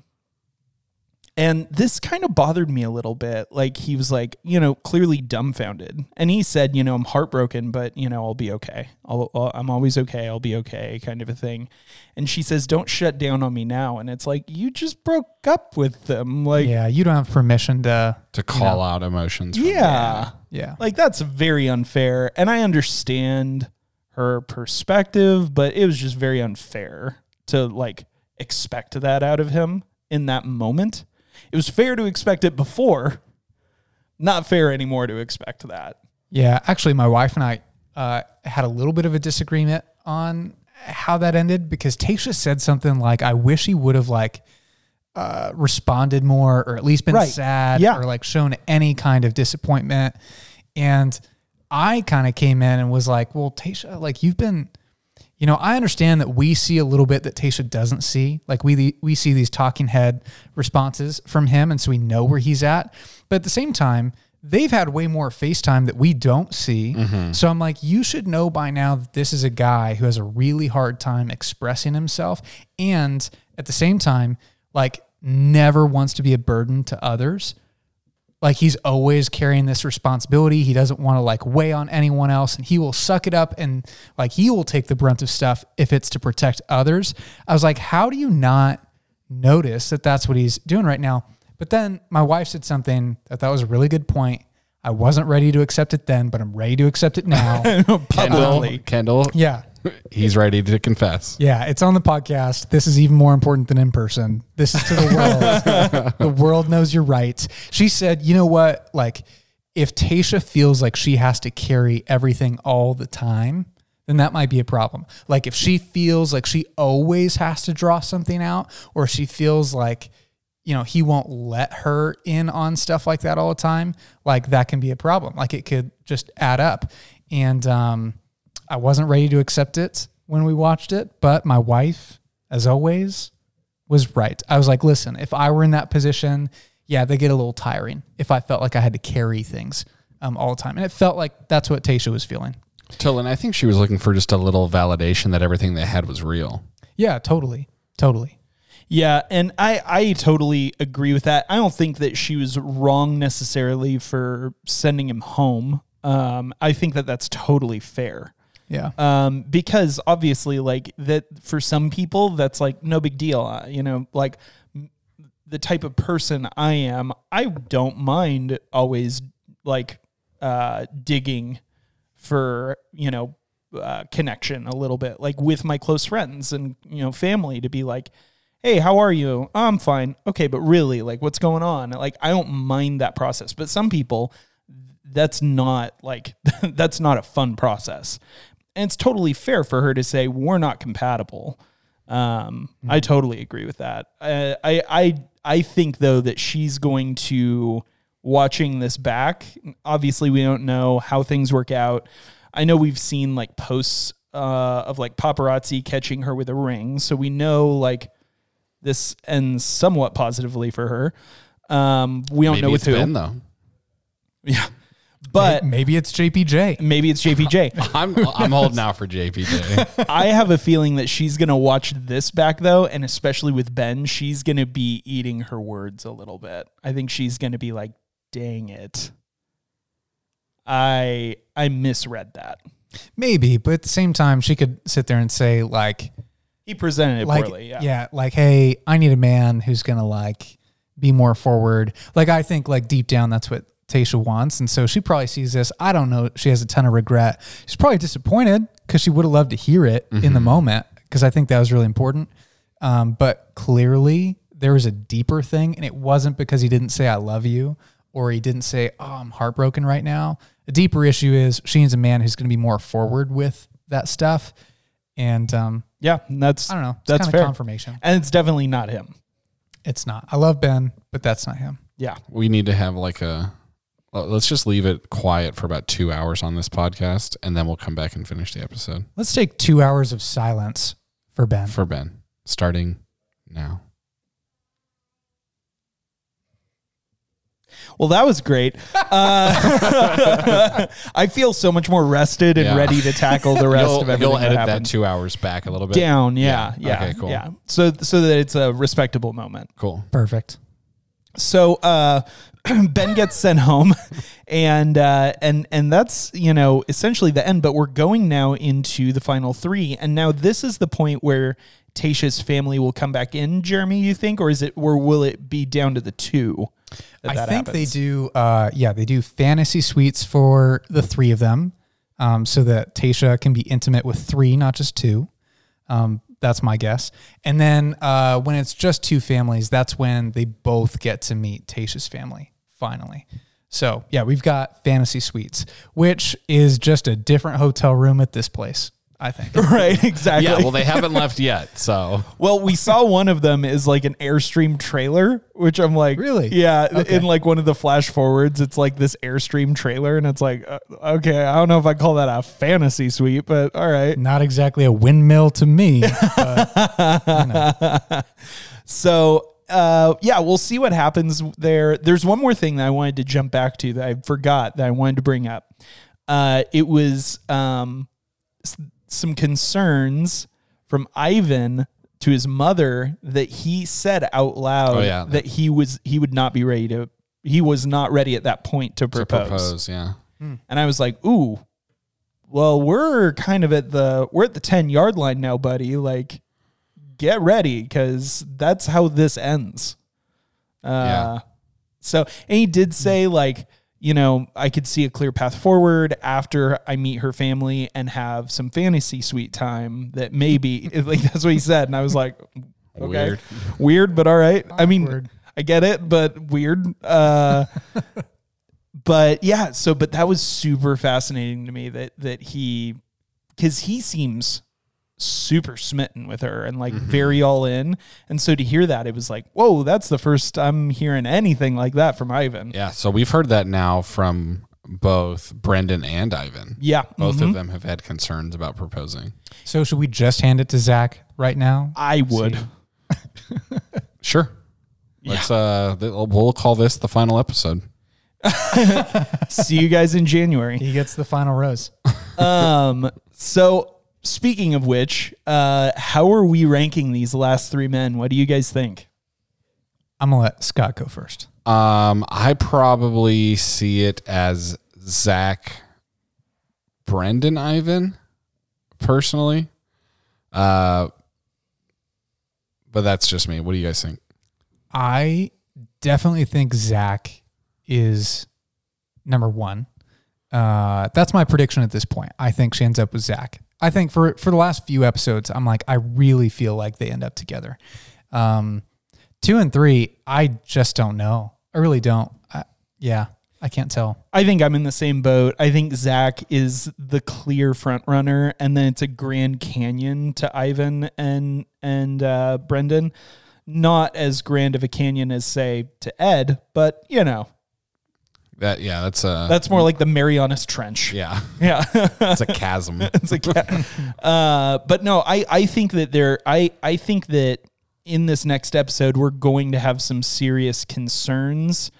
And this kind of bothered me a little bit. Like he was like, you know, clearly dumbfounded. And he said, you know, I'm heartbroken, but you know, I'll be okay. I'll, I'll, I'm always okay. I'll be okay, kind of a thing. And she says, don't shut down on me now. And it's like, you just broke up with them. Like,
yeah, you don't have permission to
to call out emotions. from
yeah.
Yeah.
Like that's very unfair. And I understand her perspective, but it was just very unfair to like expect that out of him in that moment. It was fair to expect it before, not fair anymore to expect that.
Yeah, actually, my wife and I uh, had a little bit of a disagreement on how that ended because Tayshia said something like, "I wish he would have like uh, responded more, or at least been
Right.
sad,
Yeah.
or like shown any kind of disappointment." And I kind of came in and was like, "Well, Tayshia, like you've been." You know, I understand that we see a little bit that Tayshia doesn't see. Like we we see these talking head responses from him, and so we know where he's at. But at the same time, they've had way more FaceTime that we don't see. So I'm like, you should know by now that this is a guy who has a really hard time expressing himself, and at the same time, like never wants to be a burden to others. like he's always carrying this responsibility. He doesn't want to like weigh on anyone else and he will suck it up and like he will take the brunt of stuff if it's to protect others. I was like, how do you not notice that that's what he's doing right now? But then my wife said something that that was a really good point. I wasn't ready to accept it then, but I'm ready to accept it now.
Kendall, um,
Publicly.
Kendall,
yeah.
He's ready to confess.
Yeah, it's on the podcast. This is even more important than in person. This is to the world. the world knows you're right. She said, you know what? Like, if Tayshia feels like she has to carry everything all the time, then that might be a problem. Like, if she feels like she always has to draw something out, or she feels like, you know, he won't let her in on stuff like that all the time, like that can be a problem. Like, it could just add up. And, um, I wasn't ready to accept it when we watched it, but my wife, as always, was right. I was like, listen, if I were in that position, yeah, they get a little tiring if I felt like I had to carry things um, all the time. And it felt like that's what Tayshia was feeling.
Till, and I think she was looking for just a little validation that everything they had was real.
Yeah, totally. Totally.
Yeah, and I I totally agree with that. I don't think that she was wrong necessarily for sending him home. Um, I think that that's totally fair.
Yeah.
Um, because obviously, like that for some people, that's like no big deal. Uh, you know, like the type of person I am, I don't mind always like uh, digging for you know uh, connection a little bit, like with my close friends and you know family, to be like, hey, how are you? "Oh, I'm fine. Okay, but really, like, what's going on? Like, I don't mind that process, but some people, that's not like that's not a fun process and it's totally fair for her to say we're not compatible. Um, I totally agree with that. Uh, I I I think though that she's going to watching this back. Obviously, we don't know how things work out. I know we've seen like posts uh, of like paparazzi catching her with a ring, so we know like this ends somewhat positively for her. Um, we don't
Maybe
know with who.
Ben though.
Yeah, but
maybe it's JPJ.
maybe it's JPJ.
I'm I'm holding out for JPJ.
I have a feeling that she's gonna watch this back though, and especially with Ben, she's gonna be eating her words a little bit. I think she's gonna be like, "Dang it, I I misread that."
Maybe, but at the same time, she could sit there and say, like,
He presented it
like
poorly. Yeah.
yeah like hey i need a man who's gonna like be more forward like i think like deep down that's what tayshia wants and so she probably sees this i don't know she has a ton of regret she's probably disappointed because she would have loved to hear it in the moment because i think that was really important um, but clearly there was a deeper thing and it wasn't because he didn't say i love you or he didn't say oh i'm heartbroken right now the deeper issue is she needs a man who's going to be more forward with that stuff and um,
Yeah, that's
I don't know.
That's
kind of
fair.
confirmation.
and it's definitely not him.
It's not. I love Ben, but that's not him.
Yeah,
we need to have like a. well, Let's just leave it quiet for about two hours on this podcast, and then we'll come back and finish the episode
Let's take two hours of silence for Ben.
for Ben, starting now.
Well, that was great. Uh, I feel so much more rested and
Yeah.
ready to tackle the rest
You'll,
of everything
you'll edit
that
that, two hours back a little bit
down. Yeah, yeah,
Okay, cool.
yeah. So so that it's a respectable moment.
Cool.
Perfect.
So uh, Ben gets sent home, and uh, and and that's you know essentially the end. But we're going now into the final three, and now this is the point where Tayshia's family will come back in. Jeremy, you think, or is it, or will it be down to the two? that
I think they do. Uh, yeah, they do fantasy suites for the three of them, um, so that Tayshia can be intimate with three, not just two. Um, that's my guess. And then uh, when it's just two families, that's when they both get to meet Tayshia's family finally. So yeah, we've got fantasy suites, which is just a different hotel room at this place. I think.
right exactly.
Yeah, well, they haven't left yet, so
Well, we saw one of them is like an Airstream trailer, which I'm like,
Really?
Yeah.
Okay.
In like one of the flash forwards, it's like this Airstream trailer, and it's like, uh, okay, I don't know if I call that a fantasy suite, but all right.
Not exactly a windmill to me. but
So, uh, yeah, we'll see what happens there. There's one more thing that I wanted to jump back to that I forgot that I wanted to bring up. Uh, it was um, s- some concerns from Ivan to his mother that he said out loud
Oh, yeah.
that he was he would not be ready to he was not ready at that point to
To
propose.
propose, yeah.
And I was like, "Ooh, well, we're kind of at the we're at the ten yard line now, buddy. Like, get ready because that's how this ends." Uh,
Yeah.
So, and he did say like, you know, I could see a clear path forward after I meet her family and have some fantasy suite time. That maybe like that's what he said, and I was like, okay,
Weird.
weird, but all right. I mean, I get it, but weird. Uh, but yeah, so but that was super fascinating to me that that he because he seems super smitten with her and like very all in. And so to hear that, it was like, whoa, that's the first I'm hearing anything like that from Ivan.
Yeah. So we've heard that now from both Brendan and Ivan.
Yeah.
Both
mhm.
of them have had concerns about proposing.
So should we just hand it to Zac right now?
I would.
Sure. Let's uh th- we'll call this the final episode.
See you guys in January.
He gets the final rose.
Um, so speaking of which, uh, how are we ranking these last three men? What do you guys think?
I'm gonna let Scott go first.
Um I probably see it as Zac Brendan Ivan personally. Uh but that's just me. What do you guys think?
I definitely think Zac is number one. Uh, that's my prediction at this point. I think she ends up with Zac. I think for for the last few episodes, I'm like, I really feel like they end up together. Um, two and three, I just don't know. I really don't. I, yeah, I can't tell.
I think I'm in the same boat. I think Zac is the clear front runner, and then it's a Grand Canyon to Ivan and and uh, Brendan. Not as grand of a canyon as say to Ed, but you know
That yeah, that's a
that's more like the Marianas Trench.
yeah.
Yeah.
It's a chasm.
it's like, uh, but no, I, I think that there, I, I think that in this next episode, we're going to have some serious concerns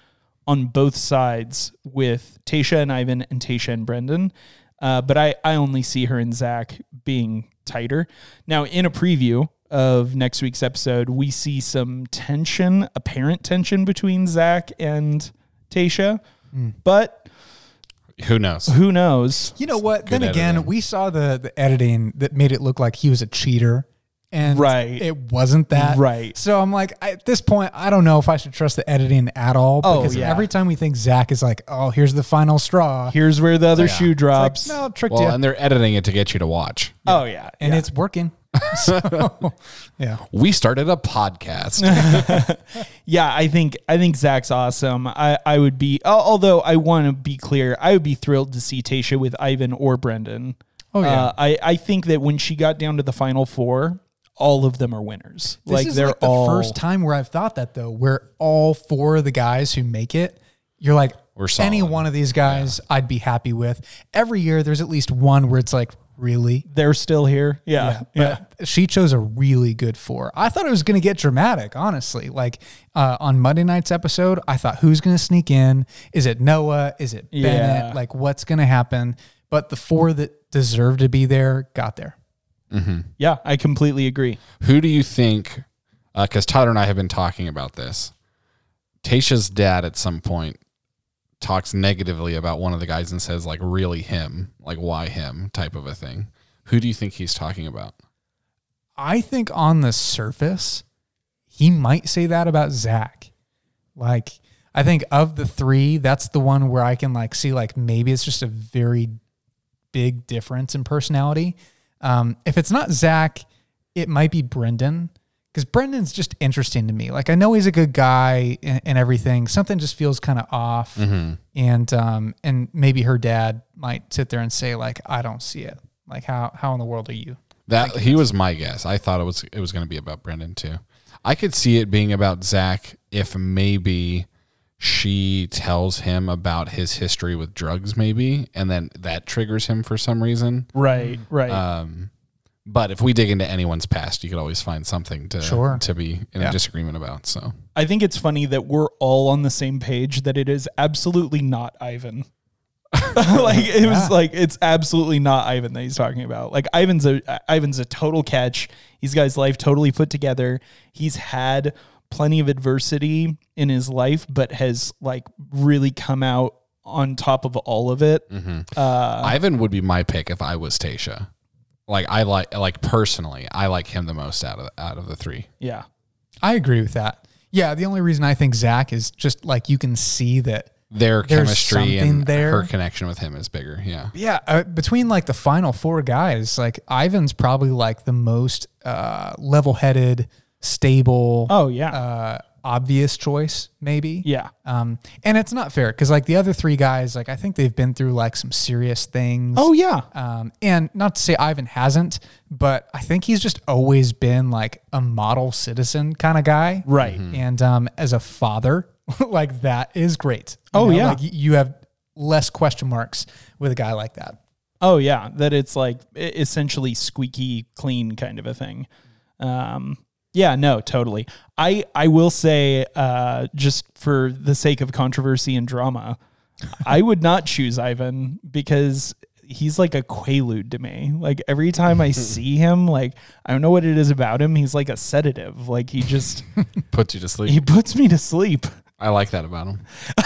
on both sides with Tayshia and Ivan and Tayshia and Brendan. Uh, but I, I only see her and Zac being tighter. Now, in a preview of next week's episode, we see some tension, apparent tension between Zac and Tayshia. But
Who knows?
who knows?
You know what?
Good
then again,
editing.
we saw the the editing that made it look like he was a cheater, and
Right.
it wasn't that.
Right.
So I'm like, I, at this point, I don't know if I should trust the editing at all.
Oh,
Because
yeah.
every time we think Zac is like, oh, here's the final straw,
Here's where the other
Yeah.
shoe
it's like,
drops.
no, tricked
Well,
you,
and they're editing it to get you to watch.
Oh yeah,
and
yeah.
it's working. so, yeah.
We started a podcast.
yeah. I think I think Zac's awesome. I I would be although I want to be clear, I would be thrilled to see Tayshia with Ivan or Brendan.
Oh, yeah.
Uh, I I think that when she got down to the final four, all of them are winners.
This
like
is
they're
like the
all
first time where I've thought that though, where all four of the guys who make it, you're like, any one of these guys, I'd be happy with. Every year, there's at least one where it's like, really.
they're still here. Yeah, yeah.
But she chose a really good four. I thought it was going to get dramatic, honestly. Like uh, on Monday night's episode, I thought, who's going to sneak in? Is it Noah? Is it Bennett?
Yeah.
Like, what's going to happen? But the four that deserve to be there got there.
yeah. I completely agree.
Who do you think? Because Tyler and I have been talking about this. Tayshia's dad at some point talks negatively about one of the guys and says, like, really him, like, why him type of a thing. Who do you think he's talking about?
I think on the surface, he might say that about Zac. Like, I think of the three, that's the one where I can like see like maybe it's just a very big difference in personality. Um, if it's not Zac, it might be Brendan because Brendan's just interesting to me. Like I know he's a good guy and, and everything. Something just feels kind of off, and um, and maybe her dad might sit there and say like, I don't see it. Like how how in the world are you?
That he was my guess. I thought it was it was going to be about Brendan too. I could see it being about Zac if maybe she tells him about his history with drugs, maybe, and then that triggers him for some reason.
Right, right.
Um, but if we dig into anyone's past, you could always find something to
Sure.
to be in
Yeah.
a disagreement about. So
I think it's funny that we're all on the same page that it is absolutely not Ivan. like it
Yeah.
was like it's absolutely not Ivan that he's talking about. Like Ivan's a Ivan's a total catch. He's got his life totally put together. He's had plenty of adversity in his life, but has like really come out on top of all of it. Uh,
Ivan would be my pick if I was Tayshia. Like I like like personally, I like him the most out of out of the three.
yeah.
I agree with that. Yeah, the only reason I think Zac is just like you can see that.
Their chemistry and
something there.
her connection with him is bigger. Yeah.
Yeah, uh, between like the final four guys, like Ivan's probably like the most uh, level-headed, stable,
Oh yeah.
uh, obvious choice, maybe.
yeah.
Um, and it's not fair because like the other three guys, like I think they've been through like some serious things.
Oh yeah.
Um, and not to say Ivan hasn't, but I think he's just always been like a model citizen kind of guy.
Right.
And um, as a father, like that is great. You
Oh, yeah.
Like you have less question marks with a guy like that.
Oh yeah, that it's like essentially squeaky clean kind of a thing. Um, yeah, no, totally. I I will say, uh, just for the sake of controversy and drama, I would not choose Ivan because he's like a quaalude to me. Like every time I see him, like I don't know what it is about him. He's like a sedative. Like he just
Puts you to sleep.
he puts me to sleep.
I like that about him.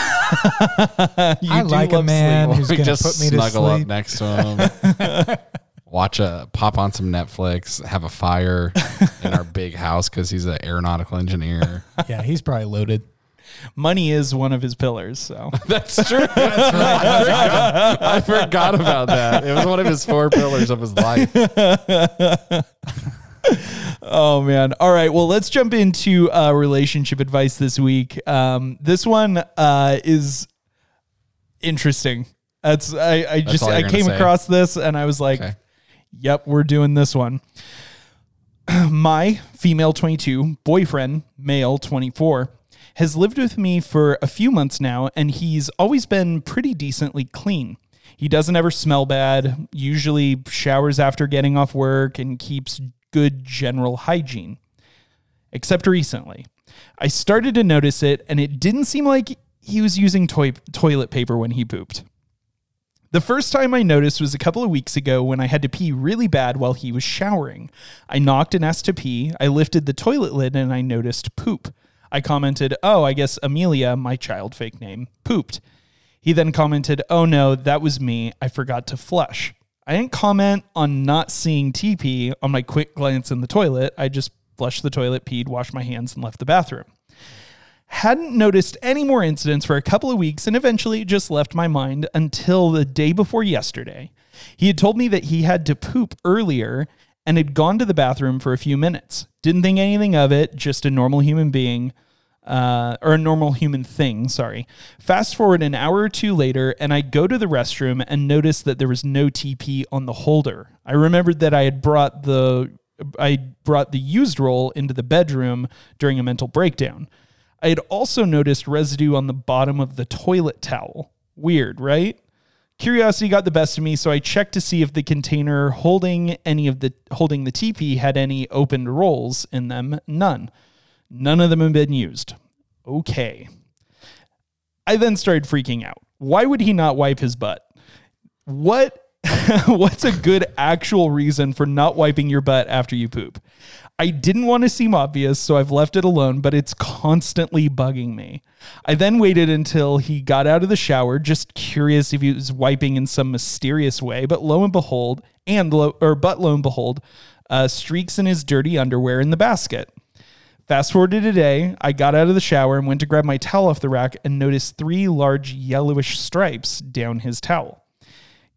You
I
do
like a man
sleep.
who's gonna
just
put me to
snuggle up
sleep.
next to him. Watch a pop on some Netflix, have a fire in our big house because he's an aeronautical engineer.
Yeah, he's probably loaded.
Money is one of his pillars. So
That's true. That's right. I, forgot, I forgot about that. It was one of his four pillars of his life.
Oh man. All right. Well, let's jump into uh, relationship advice this week. Um, this one uh, is interesting. That's I, I just
all
I came across this and I was like,
Okay.
"Yep, we're doing this one." My female 22 boyfriend, male 24, has lived with me for a few months now, and he's always been pretty decently clean. He doesn't ever smell bad, usually showers after getting off work, and keeps good general hygiene. Except recently. I started to notice it, and it didn't seem like he was using toi- toilet paper when he pooped. The first time I noticed was a couple of weeks ago when I had to pee really bad while he was showering. I knocked and asked to pee. I lifted the toilet lid and I noticed poop. I commented, Oh, I guess Amelia, my child fake name, pooped. He then commented, Oh no, that was me. I forgot to flush. I didn't comment on not seeing TP on my quick glance in the toilet. I just flushed the toilet, peed, washed my hands, and left the bathroom hadn't noticed any more incidents for a couple of weeks and eventually it just left my mind until the day before yesterday. He had told me that he had to poop earlier and had gone to the bathroom for a few minutes. Didn't think anything of it, just a normal human being. Uh, or a normal human thing, sorry. Fast forward an hour or two later, and I go to the restroom and notice that there was no TP on the holder. I remembered that I had brought the I brought the used roll into the bedroom during a mental breakdown. I had also noticed residue on the bottom of the toilet towel. Weird, right? Curiosity got the best of me, so I checked to see if the container holding any of the holding the TP had any opened rolls in them. None. None of them had been used. Okay. I then started freaking out. Why would he not wipe his butt? What what's a good actual reason for not wiping your butt after you poop? I didn't want to seem obvious, so I've left it alone, but it's constantly bugging me. I then waited until he got out of the shower, just curious if he was wiping in some mysterious way, but lo and behold, and lo, or but lo and behold, uh, streaks in his dirty underwear in the basket. Fast forward to today, I got out of the shower and went to grab my towel off the rack and noticed three large yellowish stripes down his towel.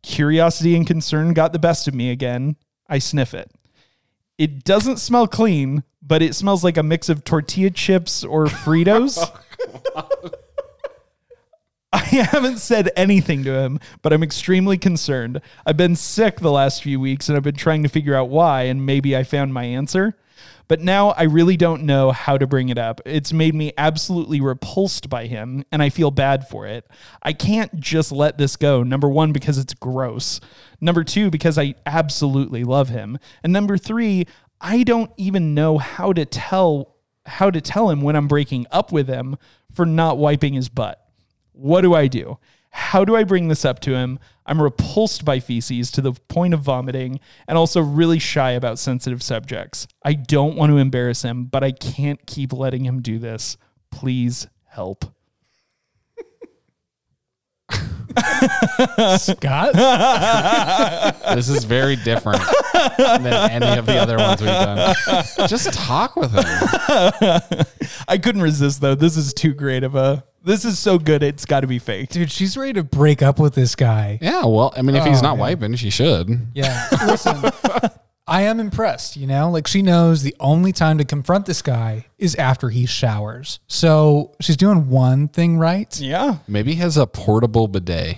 Curiosity and concern got the best of me again. I sniff it. It doesn't smell clean, but it smells like a mix of tortilla chips or Fritos. I haven't said anything to him, but I'm extremely concerned. I've been sick the last few weeks and I've been trying to figure out why, and maybe I found my answer. But now I really don't know how to bring it up. It's made me absolutely repulsed by him, and I feel bad for it. I can't just let this go. Number one, because it's gross. Number two, because I absolutely love him. And number three, I don't even know how to tell how to tell him when I'm breaking up with him for not wiping his butt. What do I do? How do I bring this up to him? I'm repulsed by feces to the point of vomiting and also really shy about sensitive subjects. I don't want to embarrass him, but I can't keep letting him do this. Please help.
Scott?
This is very different than any of the other ones we've done. Just talk with him.
I couldn't resist though. This is too great of a. This is so good. It's got to be fake.
Dude, she's ready to break up with this guy.
Yeah, well, I mean, if he's
Oh,
not
man.
wiping, she should.
Yeah. Listen, I am impressed, you know? Like she knows the only time to confront this guy is after he showers. So she's doing one thing right.
Yeah.
Maybe he has a portable bidet.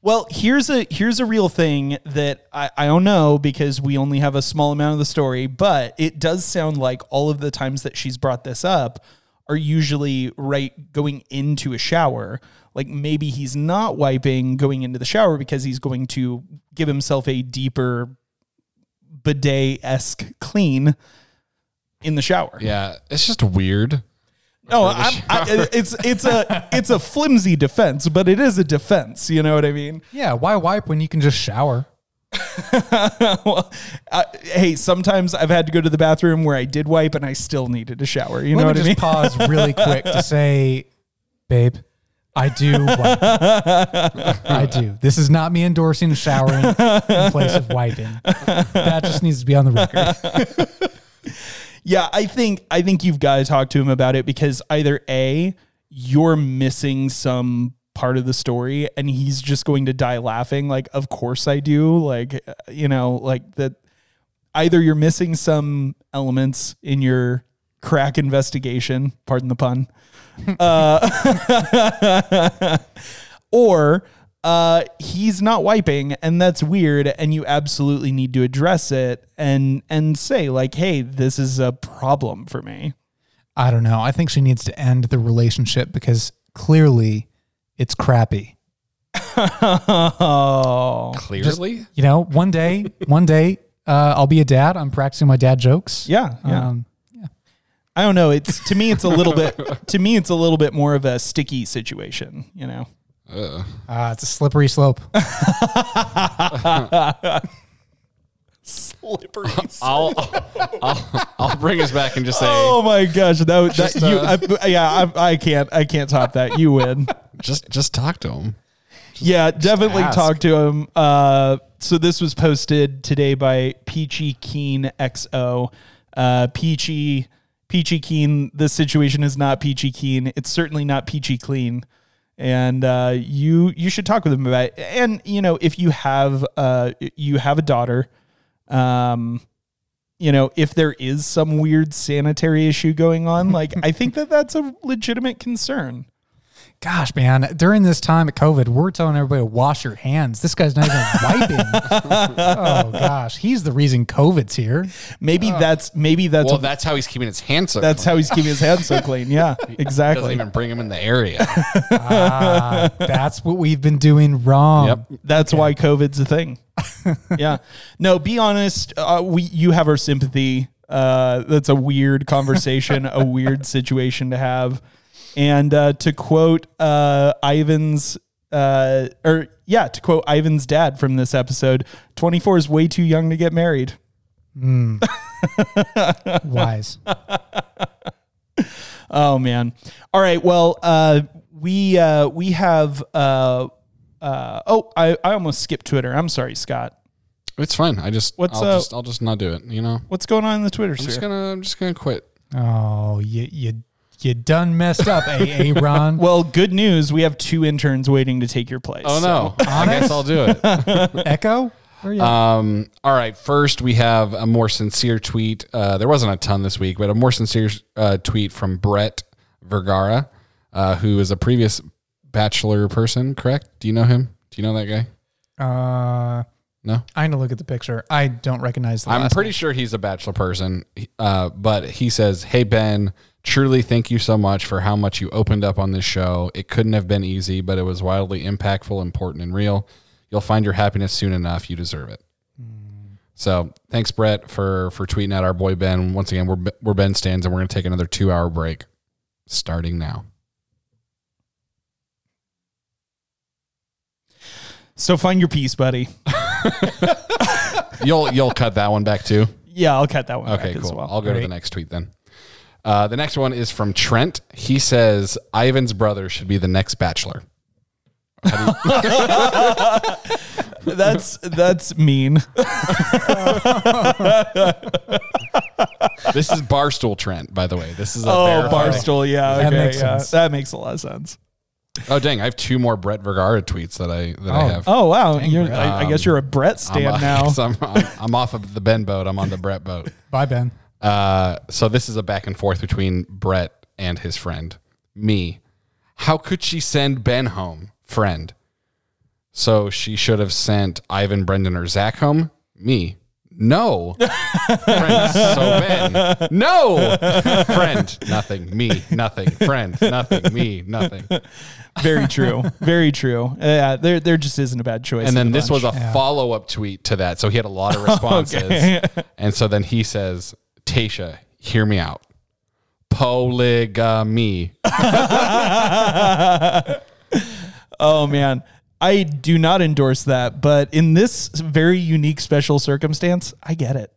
Well, here's a here's a real thing that I, I don't know because we only have a small amount of the story, but it does sound like all of the times that she's brought this up are usually right going into a shower. Like maybe he's not wiping going into the shower because he's going to give himself a deeper bidet esque clean in the shower.
Yeah, it's just weird.
No, I'm, I, it's it's a it's a flimsy defense, but it is a defense. You know what I mean?
Yeah, why wipe when you can just shower?
well, uh, hey, sometimes I've had to go to the bathroom where I did wipe and I still needed a shower. You know
Let
what
me
I
just
mean?
pause really quick to say, babe, I do wipe. I do. This is not me endorsing showering in place of wiping. That just needs to be on the record.
Yeah, I think I think you've got to talk to him about it because either a you're missing some part of the story and he's just going to die laughing. Like, of course I do. Like, uh, you know, like that. Either you're missing some elements in your crack investigation. Pardon the pun. Uh, or uh, he's not wiping, and that's weird. And you absolutely need to address it and and say like, "Hey, this is a problem for me."
I don't know. I think she needs to end the relationship because clearly it's crappy.
oh,
Clearly,
You know, one day, one day, uh, I'll be a dad. I'm practicing my dad jokes.
yeah, yeah.
Um,
I don't know. It's to me, it's a little bit. To me, it's a little bit more of a sticky situation. You know.
Ugh.
uh, it's a slippery slope.
Slippery.
I'll, I'll I'll bring us back and just say,
Oh my gosh, that, that
Just,
you,
uh,
I, yeah, I, I can't, I can't top that. You win.
just just talk to him.
Yeah, definitely
ask.
talk to him. Uh, so this was posted today by Peachy Keen XO. Uh, Peachy, Peachy Keen. This situation is not Peachy Keen. It's certainly not Peachy Clean. And uh, you you should talk with him about it. And you know if you have uh you have a daughter, um, you know if there is some weird sanitary issue going on, like I think that that's a legitimate concern.
Gosh, man, during this time of COVID, we're telling everybody to wash your hands. This guy's not even wiping. oh gosh, he's the reason COVID's here.
Maybe that's maybe that's
Well, that's how he's keeping his hands so.
That's how he's keeping his hands so clean. Yeah,
doesn't
exactly.
even bring him in the area.
Ah, that's what we've been doing wrong.
yep.
That's why COVID's a thing. yeah. No, be honest. Uh, we you have our sympathy. Uh, that's a weird conversation, a weird situation to have. And uh, to quote uh, Ivan's, uh, or yeah, to quote Ivan's dad from this episode, 24 is way too young to get married.
Wise.
Oh man. All right. Well, uh, we uh, we have. Uh, uh, oh, I, I almost skipped Twitter. I'm sorry, Scott.
It's fine. I just
What's,
I'll
uh,
just I'll just not do it. You know,
What's going on in the Twitter
I'm just gonna I'm just gonna quit.
Oh, you you you done messed up, AA Ron.
Well, good news. We have two interns waiting to take your place.
Oh no, I guess I'll do it.
Echo. Where you?
Um, all right. First, we have a more sincere tweet. Uh, there wasn't a ton this week, but a more sincere uh, tweet from Brett Vergara, uh, who is a previous Bachelor person. Correct? Do you know him? Do you know that guy?
Uh,
No.
I need to look at the picture. I don't recognize the.
I'm
last
pretty sure he's a Bachelor person. Uh, but he says, "Hey Ben, truly thank you so much for how much you opened up on this show. It couldn't have been easy, but it was wildly impactful, important, and real. You'll find your happiness soon enough. You deserve it." So thanks, Brett, for for tweeting at our boy Ben. Once again, we're we're Ben stands, and we're going to take another two hour break, starting now.
So find your piece, buddy.
You'll you'll cut that one back too.
Yeah, I'll cut that one
Okay,
back
cool.
as well.
I'll go to the next tweet then. Uh, the next one is from Trent. He says Ivan's brother should be the next bachelor.
That's that's mean.
This is Barstool Trent, by the way. This is a
Oh,
verified-
Barstool. Yeah,
That
okay,
makes
yeah.
sense.
That makes a lot of sense.
Oh dang! I have two more Brett Vergara tweets that I that I
Oh.
have.
Oh wow,
Dang,
You're,
Brett.
I, I guess you're a Brett
I'm,
stand
uh,
now.
'cause I'm, I'm, I'm off of the Ben boat. I'm on the Brett boat.
Bye, Ben.
Uh, so this is a back and forth between Brett and his friend. Me. How could she send Ben home? Friend. So she should have sent Ivan, Brendan, or Zac home? Me. No. Friend. So Ben. No. Friend. Nothing. Me. Nothing. Friend. Nothing. Me. Nothing.
Very true. Very true. Yeah, there there just isn't a bad choice.
And then
the
this was
bunch.
a follow up tweet to that. So he had a lot of responses.
Okay.
And so then he says, Tayshia, hear me out. Polygamy.
Oh man. I do not endorse that, but in this very unique special circumstance, I get it.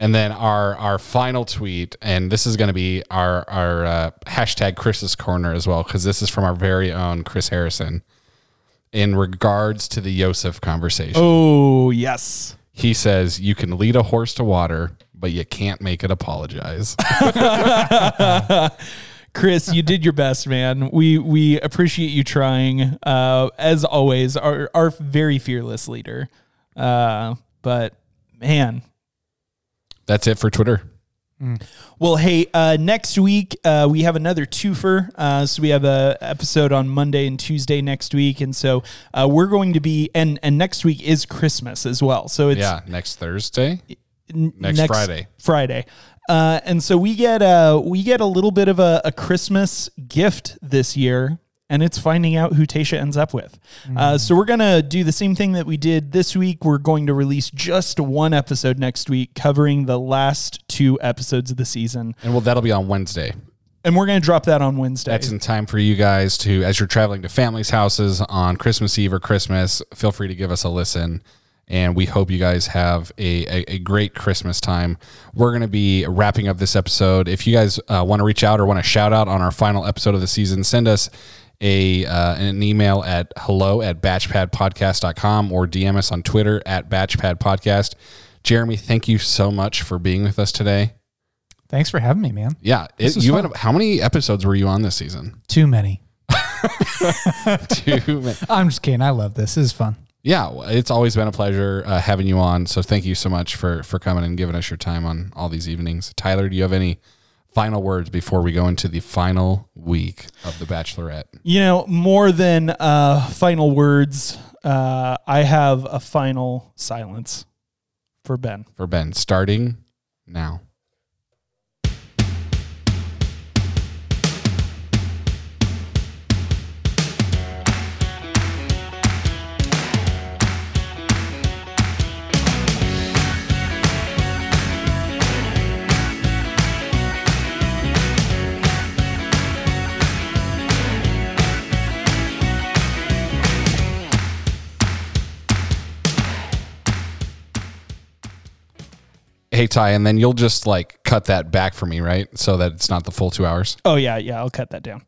And then our our final tweet, and this is going to be our our uh, hashtag Chris's corner as well, because this is from our very own Chris Harrison. In regards to the Yosef conversation,
Oh yes.
he says you can lead a horse to water, but you can't make it apologize.
Chris, you did your best, man. We we appreciate you trying. Uh, as always, our our very fearless leader. Uh, but man,
That's it for Twitter.
Well, hey, uh, next week uh, we have another twofer. Uh, so we have a episode on Monday and Tuesday next week, and so uh, we're going to be and and next week is Christmas as well. So it's
Yeah, next Thursday.
N-
next Friday.
Friday. Uh, and so we get uh we get a little bit of a, a Christmas gift this year, and it's finding out who Tayshia ends up with. Uh, so we're gonna do the same thing that we did this week. We're going to release just one episode next week, covering the last two episodes of the season,
And well, that'll be on Wednesday.
and we're gonna drop that on Wednesday.
That's in time for you guys to, as you're traveling to families' houses on Christmas Eve or Christmas, feel free to give us a listen. And we hope you guys have a, a, a great Christmas time. We're going to be wrapping up this episode. If you guys uh, want to reach out or want to shout out on our final episode of the season, send us a uh, an email at hello at batchpadpodcast.com or DM us on Twitter at batchpadpodcast. Jeremy, thank you so much for being with us today.
Thanks for having me, man.
Yeah, it, you
fun.
had, how many episodes were you on this season?
Too many.
Too many.
I'm just kidding. I love this. This is fun.
Yeah, it's always been a pleasure uh, having you on. So thank you so much for for coming and giving us your time on all these evenings. Tyler, do you have any final words before we go into the final week of The Bachelorette?
You know, more than uh, final words, uh, I have a final silence for Ben.
For Ben, starting now. Hey Ty, and then you'll just like cut that back for me, right? So that it's not the full two hours.
Oh yeah, yeah, I'll cut that down.